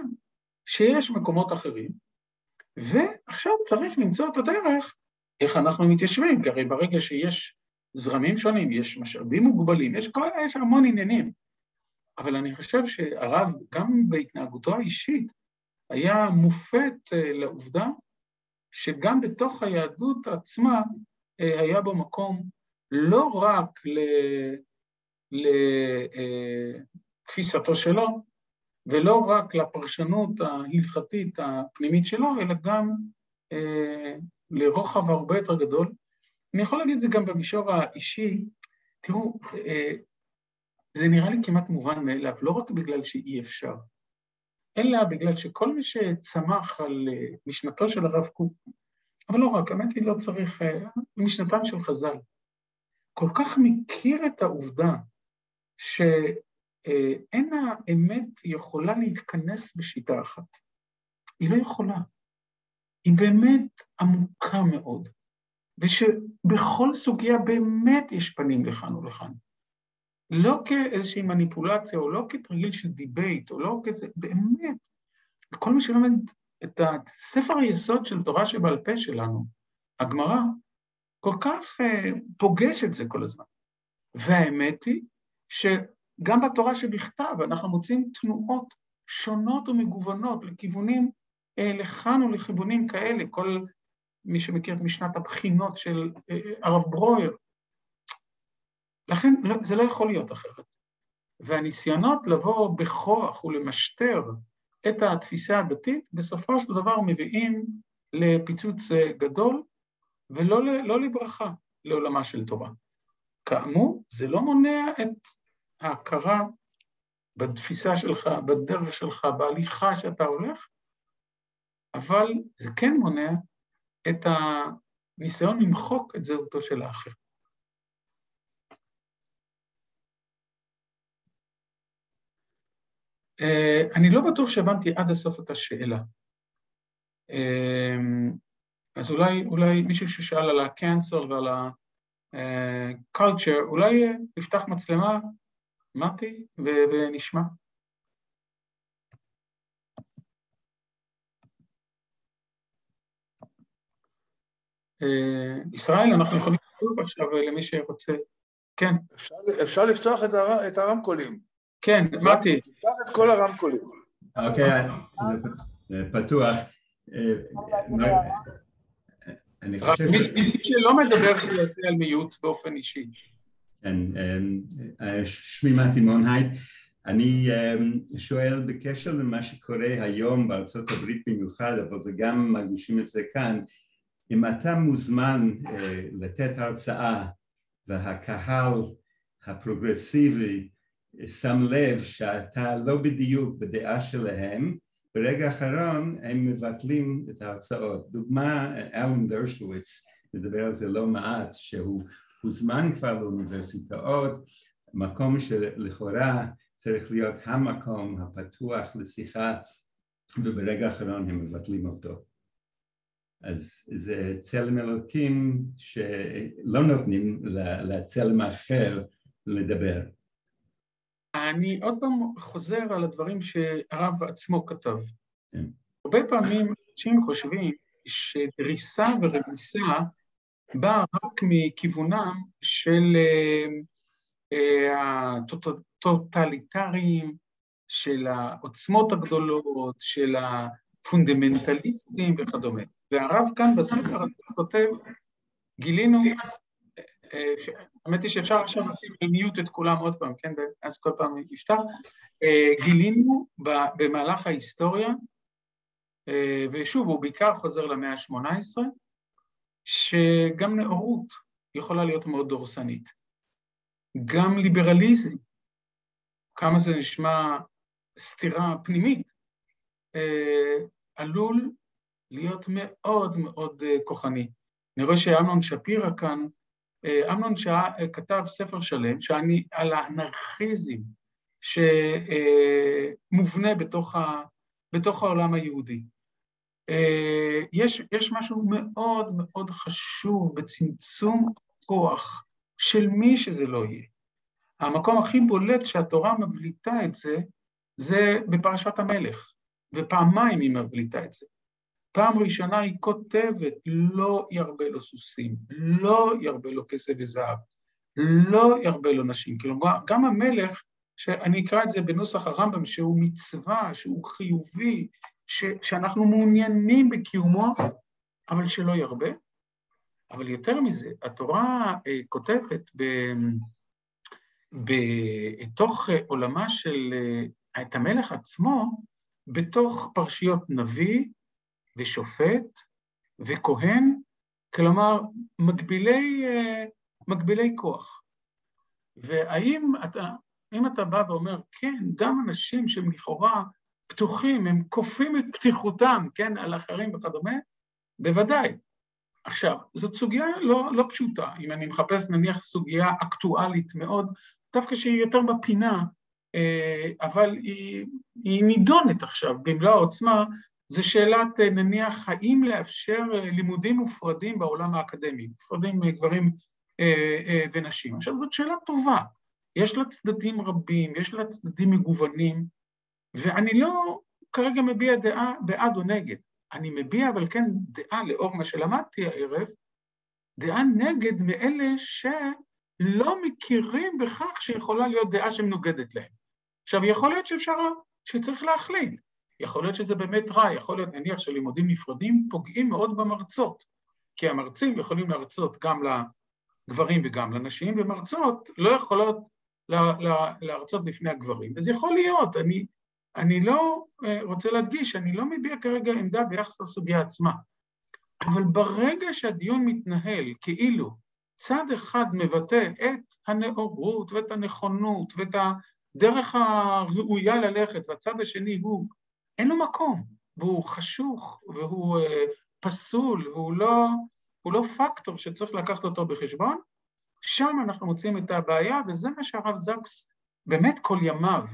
[SPEAKER 2] שיש מקומות אחרים, ועכשיו צריך למצוא את הדרך איך אנחנו מתיישבים, כי הרי ברגע שיש זרמים שונים, יש משאבים מוגבלים, יש, כל, יש המון עניינים. אבל אני חושב שהרב, גם בהתנהגותו האישית, היה מופת אה, לעובדה שגם בתוך היהדות עצמה אה, היה בו מקום לא רק לתפיסתו אה, שלו, ולא רק לפרשנות ההלכתית הפנימית שלו, אלא גם אה, לרוחב הרבה יותר גדול. אני יכול להגיד את זה גם במישור האישי, תראו, אה, זה נראה לי כמעט מובן מאליו, לא רק בגלל שאי אפשר, אלא בגלל שכל מי שצמח על אה, משנתו של הרב קוק, אבל לא רק, האמת היא לא צריך, אה, משנתם של חז"ל, כל כך מכיר את העובדה ש... אה, אין האמת יכולה להתכנס בשיטה אחת. היא לא יכולה. היא באמת עמוקה מאוד, ושבכל סוגיה באמת יש פנים לכאן ולכאן. לא כאיזושהי מניפולציה, או לא כתרגיל של debate, או לא כזה, באמת. כל מי שלומד את ספר היסוד של תורה שבעל פה שלנו, הגמרא, כל כך uh, פוגש את זה כל הזמן. והאמת היא ש... גם בתורה שבכתב אנחנו מוצאים תנועות שונות ומגוונות לכיוונים אה, לכאן ולכיוונים כאלה, כל מי שמכיר את משנת הבחינות של אה, הרב ברויר. לכן לא, זה לא יכול להיות אחרת. והניסיונות לבוא בכוח ולמשטר את התפיסה הדתית, בסופו של דבר מביאים לפיצוץ אה, גדול, ולא לא לברכה לעולמה של תורה. כאמור, זה לא מונע את ההכרה בתפיסה שלך, בדרך שלך, בהליכה שאתה הולך, אבל זה כן מונע את הניסיון למחוק את זהותו של האחר. Uh, אני לא בטוח שהבנתי עד הסוף את השאלה. Uh, אז אולי, אולי מישהו ששאל על ה-cancel ועל ה-culture, אה, אולי יפתח מצלמה מתי ונשמע. אה, ישראל, אנחנו יכולים לפתוח עכשיו למי שרוצה. כן.
[SPEAKER 3] אפשר, אפשר לפתוח את, הר, את הרמקולים.
[SPEAKER 2] כן, מתי.
[SPEAKER 3] תפתח את כל הרמקולים.
[SPEAKER 4] אוקיי, זה פתוח.
[SPEAKER 2] אני חושב... מי שלא מדבר, שיעשה על מיעוט באופן אישי.
[SPEAKER 4] כן, אמ, אה, שמי מתי מונהייד, אני אמ, שואל בקשר למה שקורה היום בארצות הברית במיוחד, אבל זה גם מרגישים את זה כאן, אם אתה מוזמן אה, לתת הרצאה והקהל הפרוגרסיבי שם לב שאתה לא בדיוק בדעה שלהם ברגע האחרון הם מבטלים את ההרצאות. דוגמה, אלן דרשוויץ מדבר על זה לא מעט, שהוא הוזמן כבר לאוניברסיטאות, מקום שלכאורה צריך להיות המקום הפתוח לשיחה, וברגע האחרון הם מבטלים אותו. אז זה צלם אלוקים שלא נותנים לצלם האחר לדבר.
[SPEAKER 2] אני עוד פעם חוזר על הדברים שהרב עצמו כתב. כן. הרבה פעמים אנשים חושבים שדריסה ורמיסה באה רק מכיוונם של אה, הטוטליטריים, של העוצמות הגדולות, של הפונדמנטליסטים וכדומה. והרב כאן בספר הזה כותב, גילינו, אה, האמת היא שאפשר עכשיו לשים מיוט את כולם עוד פעם, כן, ואז כל פעם יפתח, אה, גילינו במהלך ההיסטוריה, אה, ושוב, הוא בעיקר חוזר למאה ה-18, שגם נאורות יכולה להיות מאוד דורסנית. גם ליברליזם, כמה זה נשמע סתירה פנימית, עלול להיות מאוד מאוד אה, כוחני. אני רואה שאמנון שפירא כאן, אה, אמנון אה, כתב ספר שלם שאני, על האנרכיזם שמובנה בתוך, ה, בתוך העולם היהודי. יש, יש משהו מאוד מאוד חשוב בצמצום כוח של מי שזה לא יהיה. המקום הכי בולט שהתורה מבליטה את זה, זה בפרשת המלך, ופעמיים היא מבליטה את זה. פעם ראשונה היא כותבת, לא ירבה לו סוסים, לא ירבה לו כסף וזהב, לא ירבה לו נשים. כלומר, גם המלך, שאני אקרא את זה בנוסח הרמב"ם, שהוא מצווה, שהוא חיובי, ש, שאנחנו מעוניינים בקיומו, אבל שלא ירבה. אבל יותר מזה, התורה אה, כותבת ב, בתוך עולמה של, אה, את המלך עצמו, בתוך פרשיות נביא, ושופט וכהן, כלומר מקבילי, אה, מקבילי כוח. והאם אתה, אם אתה בא ואומר, כן, גם אנשים שהם לכאורה פתוחים, הם כופים את פתיחותם, כן, על אחרים וכדומה, בוודאי. עכשיו, זאת סוגיה לא, לא פשוטה, אם אני מחפש נניח סוגיה אקטואלית מאוד, דווקא שהיא יותר בפינה, אה, אבל היא, היא נידונת עכשיו במלוא העוצמה זה שאלת, אה, נניח, האם לאפשר אה, לימודים מופרדים בעולם האקדמי, מופרדים גברים ונשים. עכשיו, זאת שאלה טובה. יש לה צדדים רבים, יש לה צדדים מגוונים, ואני לא כרגע מביע דעה בעד או נגד. אני מביע, אבל כן, דעה, לאור מה שלמדתי הערב, דעה נגד מאלה שלא מכירים בכך שיכולה להיות דעה שמנוגדת להם. עכשיו, יכול להיות שאפשר, שצריך להחליט. יכול להיות שזה באמת רע, יכול להיות נניח שלימודים נפרדים פוגעים מאוד במרצות, כי המרצים יכולים להרצות גם לגברים וגם לנשים, ומרצות לא יכולות להרצות בפני הגברים. אז יכול להיות, אני, אני לא אה, רוצה להדגיש, אני לא מביע כרגע עמדה ביחס לסוגיה עצמה, אבל ברגע שהדיון מתנהל כאילו צד אחד מבטא את הנאורות ואת הנכונות ואת הדרך הראויה ללכת, והצד השני הוא אין לו מקום, והוא חשוך, והוא uh, פסול, והוא לא, לא פקטור שצריך לקחת אותו בחשבון, שם אנחנו מוצאים את הבעיה, וזה מה שהרב זקס באמת כל ימיו,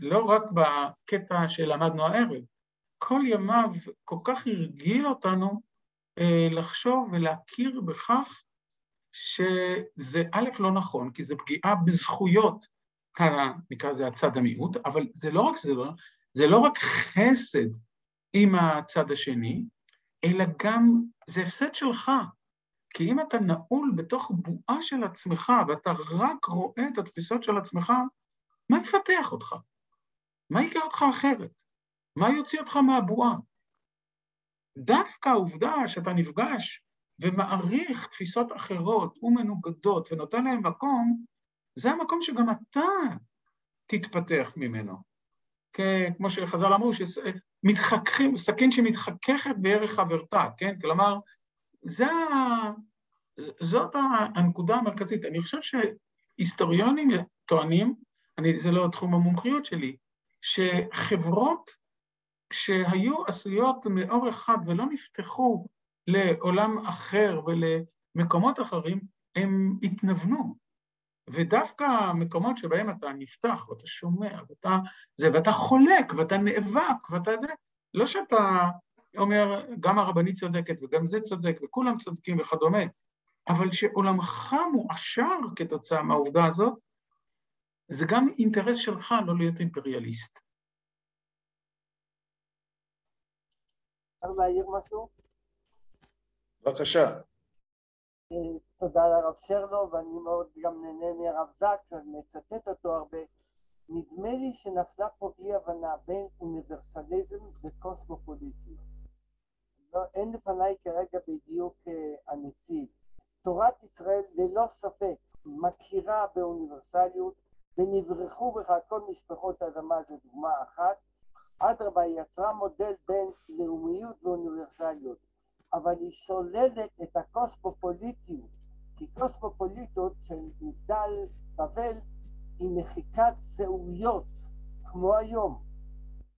[SPEAKER 2] לא רק בקטע שלמדנו הערב, כל ימיו כל כך הרגיל אותנו uh, לחשוב ולהכיר בכך שזה א', לא נכון, כי זה פגיעה בזכויות, נקרא לזה הצד המיעוט, אבל זה לא רק לא, זה לא רק חסד עם הצד השני, אלא גם זה הפסד שלך. כי אם אתה נעול בתוך בועה של עצמך ואתה רק רואה את התפיסות של עצמך, מה יפתח אותך? מה יקרה אותך אחרת? מה יוציא אותך מהבועה? דווקא העובדה שאתה נפגש ומעריך תפיסות אחרות ומנוגדות ונותן להן מקום, זה המקום שגם אתה תתפתח ממנו. כמו שחז"ל אמרו, שמתחככים, סכין שמתחככת בערך חברתה, כן? כלומר, זה, זאת הנקודה המרכזית. אני חושב שהיסטוריונים טוענים, אני, זה לא תחום המומחיות שלי, שחברות שהיו עשויות מאור אחד ולא נפתחו לעולם אחר ולמקומות אחרים, הם התנוונו. ודווקא המקומות שבהם אתה נפתח ואתה שומע ואתה, זה, ואתה חולק ואתה נאבק ואתה זה, לא שאתה אומר, גם הרבנית צודקת וגם זה צודק וכולם צודקים וכדומה, אבל שעולמך מועשר כתוצאה מהעובדה הזאת, זה גם אינטרס שלך לא להיות אימפריאליסט.
[SPEAKER 5] אפשר להעיר משהו?
[SPEAKER 3] בבקשה.
[SPEAKER 5] אה, תודה לרב שרלו, ואני מאוד גם נהנה מהרב זקס, ואני מצטט אותו הרבה. נדמה לי שנפלה פה אי הבנה בין אוניברסליזם וקוסמופוליטיות. לא, אין לפניי כרגע בדיוק uh, הנציב. תורת ישראל ללא ספק מכירה באוניברסליות ונברחו בך כל משפחות האדמה זו דוגמה אחת. אדרבה היא יצרה מודל בין לאומיות ואוניברסליות, אבל היא שוללת את הקוסמופוליטיות, כי קוסמופוליטיות של מגדל בבל היא מחיקת זהויות כמו היום.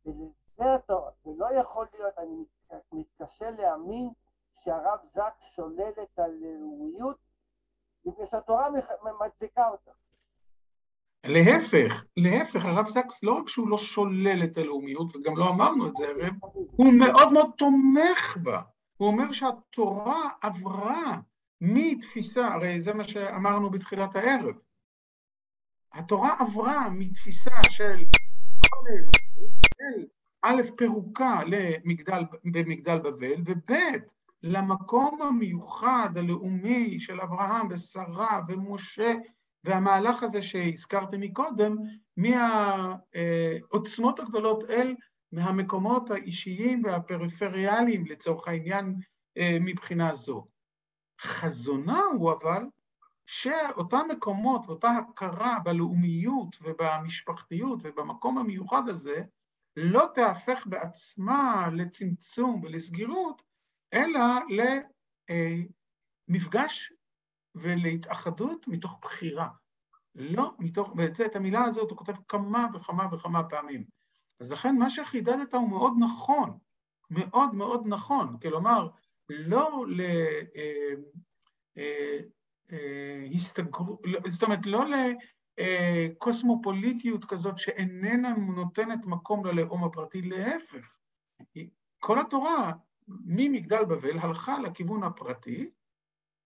[SPEAKER 5] ולזה אתה, ולא יכול להיות, אני מתקשה להאמין שהרב זק שולל את הלאומיות מפני שהתורה מצדיקה אותה.
[SPEAKER 2] להפך, להפך, הרב זקס לא רק שהוא לא שולל את הלאומיות, וגם לא אמרנו את זה הרי, הוא מאוד מאוד תומך בה. הוא אומר שהתורה עברה מתפיסה, הרי זה מה שאמרנו בתחילת הערב. התורה עברה מתפיסה של א', פירוקה למגדל, במגדל בבל, וב', למקום המיוחד הלאומי של אברהם ושרה ומשה והמהלך הזה שהזכרתי מקודם, מהעוצמות הגדולות אל מהמקומות האישיים והפריפריאליים לצורך העניין מבחינה זו. חזונה הוא אבל שאותם מקומות ואותה הכרה בלאומיות ובמשפחתיות ובמקום המיוחד הזה לא תהפך בעצמה לצמצום ולסגירות, אלא למפגש ולהתאחדות מתוך בחירה. לא מתוך, ואת המילה הזאת הוא כותב כמה וכמה וכמה פעמים. אז לכן מה שחידדת הוא מאוד נכון, מאוד מאוד נכון. כלומר, לא להסתגרות, אה, אה, זאת אומרת, לא לקוסמופוליטיות כזאת שאיננה נותנת מקום ללאום הפרטי, להפך. כל התורה ממגדל בבל הלכה לכיוון הפרטי,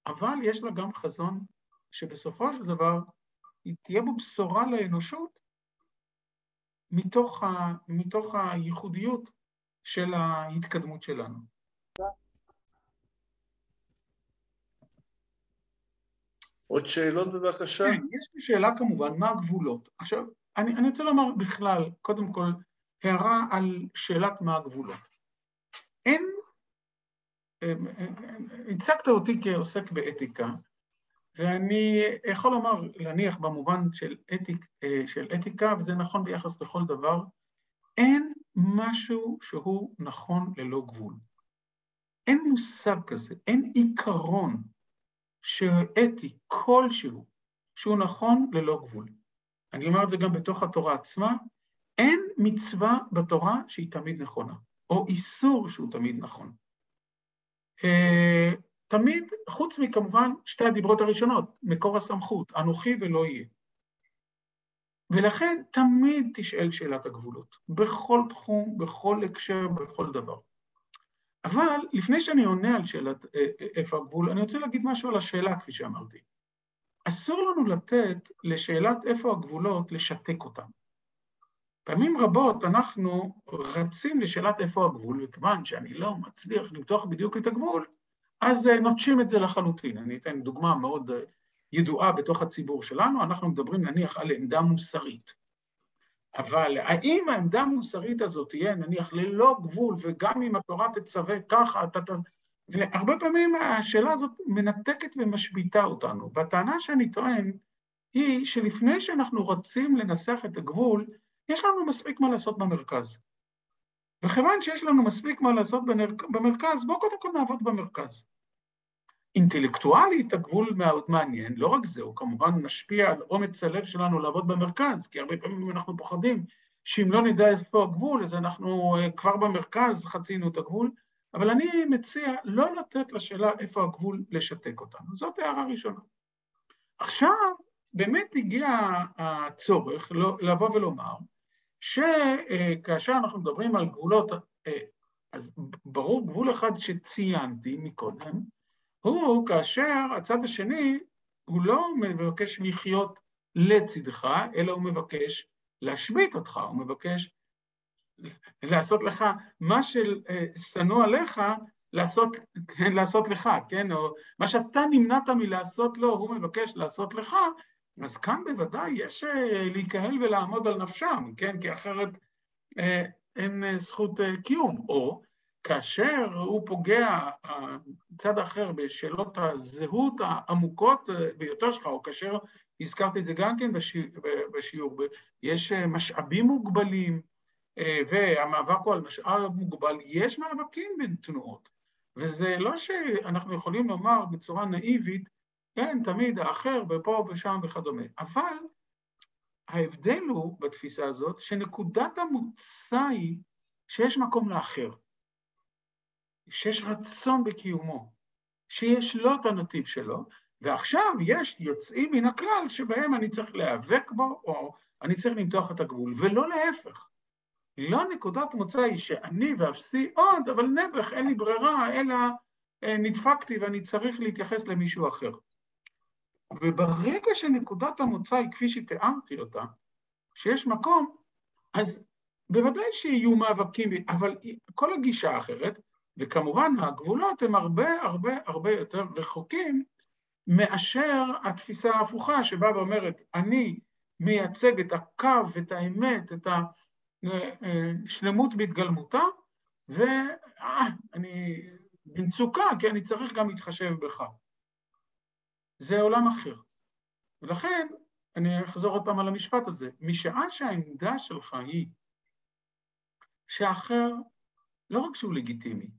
[SPEAKER 2] אבל יש לה גם חזון שבסופו של דבר תהיה בו בשורה לאנושות מתוך, ה, מתוך הייחודיות של ההתקדמות שלנו.
[SPEAKER 3] עוד שאלות בבקשה?
[SPEAKER 2] כן, יש לי שאלה כמובן, מה הגבולות? עכשיו, אני, אני רוצה לומר בכלל, קודם כל, הערה על שאלת מה הגבולות. אין הצגת אותי כעוסק באתיקה, ואני יכול לומר, להניח במובן של, אתיק, של אתיקה, וזה נכון ביחס לכל דבר, אין משהו שהוא נכון ללא גבול. אין מושג כזה, אין עיקרון שאתי כלשהו שהוא נכון ללא גבול. אני אומר את זה גם בתוך התורה עצמה, אין מצווה בתורה שהיא תמיד נכונה, או איסור שהוא תמיד נכון. תמיד, חוץ מכמובן שתי הדיברות הראשונות, מקור הסמכות, אנוכי ולא יהיה. ולכן תמיד תשאל שאלת הגבולות, בכל תחום, בכל הקשר, בכל דבר. אבל לפני שאני עונה על שאלת איפה הגבול, אני רוצה להגיד משהו על השאלה, כפי שאמרתי. אסור לנו לתת לשאלת איפה הגבולות לשתק אותם. פעמים רבות אנחנו רצים לשאלת איפה הגבול, וכיוון שאני לא מצליח למתוח בדיוק את הגבול, אז נוטשים את זה לחלוטין. אני אתן דוגמה מאוד ידועה בתוך הציבור שלנו, אנחנו מדברים נניח על עמדה מוסרית. אבל האם העמדה המוסרית הזאת תהיה נניח ללא גבול, וגם אם התורה תצווה ככה, אתה... והרבה פעמים השאלה הזאת מנתקת ומשביתה אותנו. והטענה שאני טוען היא שלפני שאנחנו רוצים לנסח את הגבול, יש לנו מספיק מה לעשות במרכז. וכיוון שיש לנו מספיק מה לעשות במרכז, בואו קודם כל נעבוד במרכז. אינטלקטואלית הגבול מאוד מעניין, לא רק זה, הוא כמובן משפיע על אומץ הלב שלנו לעבוד במרכז, כי הרבה פעמים אנחנו פוחדים שאם לא נדע איפה הגבול, אז אנחנו אה, כבר במרכז חצינו את הגבול, אבל אני מציע לא לתת לשאלה איפה הגבול לשתק אותנו. זאת הערה ראשונה. עכשיו, באמת הגיע הצורך לבוא ולומר שכאשר אנחנו מדברים על גבולות, אה, אז ברור גבול אחד שציינתי מקודם, הוא כאשר הצד השני הוא לא מבקש לחיות לצדך, אלא הוא מבקש להשבית אותך, הוא מבקש לעשות לך מה ששנוא עליך, לעשות, לעשות לך, כן? או מה שאתה נמנעת מלעשות לו, הוא מבקש לעשות לך, אז כאן בוודאי יש אה, להיקהל ולעמוד על נפשם, כן? כי אחרת אה, אין אה, זכות קיום. או כאשר הוא פוגע, צד אחר, בשאלות הזהות העמוקות ביותר שלך, או כאשר, הזכרתי את זה גם כן בשיעור, יש משאבים מוגבלים, והמאבק הוא על משאב מוגבל, יש מאבקים בין תנועות. וזה לא שאנחנו יכולים לומר בצורה נאיבית, כן, תמיד האחר, ופה ושם וכדומה. אבל ההבדל הוא בתפיסה הזאת, שנקודת המוצא היא שיש מקום לאחר, שיש רצון בקיומו, שיש לו את הנתיב שלו, ועכשיו יש יוצאים מן הכלל שבהם אני צריך להיאבק בו, או אני צריך למתוח את הגבול, ולא להפך. לא נקודת מוצא היא שאני ואפסי עוד, אבל נעבך, אין לי ברירה, אלא אה, נדפקתי ואני צריך להתייחס למישהו אחר. וברגע שנקודת המוצא היא כפי שתיארתי אותה, שיש מקום, אז בוודאי שיהיו מאבקים, אבל כל הגישה האחרת, וכמובן הגבולות הם הרבה הרבה הרבה יותר רחוקים מאשר התפיסה ההפוכה שבאה ואומרת, אני מייצג את הקו, את האמת, את השלמות בהתגלמותה, ואני במצוקה, כי אני צריך גם להתחשב בך. זה עולם אחר. ולכן, אני אחזור עוד פעם על המשפט הזה, משעה שהעמדה שלך היא שהאחר לא רק שהוא לגיטימי,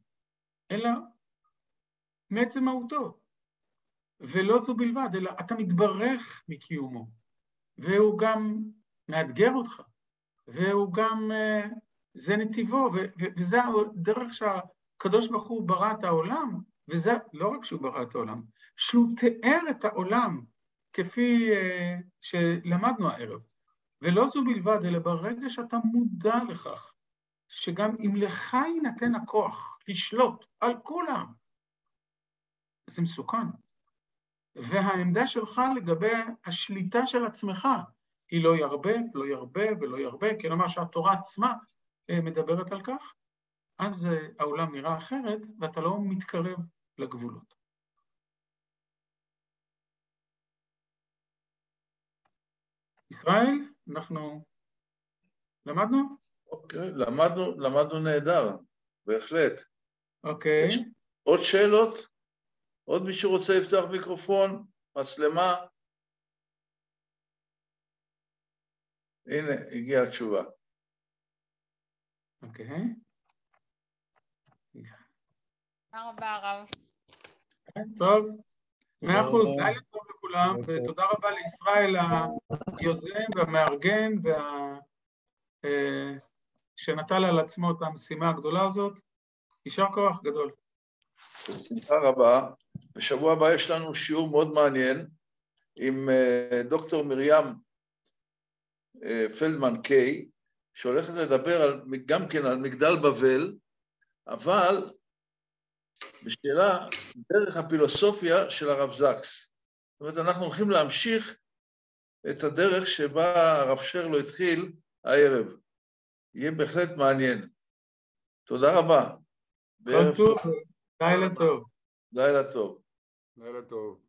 [SPEAKER 2] אלא מעצם מהותו, ולא זו בלבד, אלא אתה מתברך מקיומו, והוא גם מאתגר אותך, והוא גם, אה, זה נתיבו, וזה הדרך שהקדוש ברוך הוא ברא את העולם, וזה לא רק שהוא ברא את העולם, שהוא תיאר את העולם כפי uh, שלמדנו הערב. ולא זו בלבד, אלא ברגע שאתה מודע לכך, שגם אם לך יינתן הכוח לשלוט על כולם, זה מסוכן. והעמדה שלך לגבי השליטה של עצמך היא לא ירבה, לא ירבה ולא ירבה, כלומר שהתורה עצמה אה, מדברת על כך, אז אה, העולם נראה אחרת ואתה לא מתקרב לגבולות. ישראל, אנחנו למדנו?
[SPEAKER 3] אוקיי, למדנו, למדנו נהדר, בהחלט.
[SPEAKER 2] אוקיי. יש
[SPEAKER 3] עוד שאלות? עוד מישהו רוצה לפתוח מיקרופון? מצלמה? הנה, הגיעה התשובה.
[SPEAKER 2] אוקיי.
[SPEAKER 6] תודה רבה, הרב.
[SPEAKER 2] טוב, מאה אחוז, לילה טוב לכולם, ותודה רבה לישראל היוזם והמארגן וה... אה, שנטל על עצמו את המשימה הגדולה הזאת. יישר כוח גדול.
[SPEAKER 3] בשמחה רבה. בשבוע הבא יש לנו שיעור מאוד מעניין עם אה, דוקטור מרים אה, פלדמן קיי, שהולכת לדבר על, גם כן על מגדל בבל, אבל בשאלה דרך הפילוסופיה של הרב זקס. זאת אומרת, אנחנו הולכים להמשיך את הדרך שבה הרב שרלו התחיל הערב. יהיה בהחלט מעניין. תודה רבה.
[SPEAKER 2] כל טוב, לילה טוב.
[SPEAKER 3] לילה טוב.
[SPEAKER 7] לילה טוב.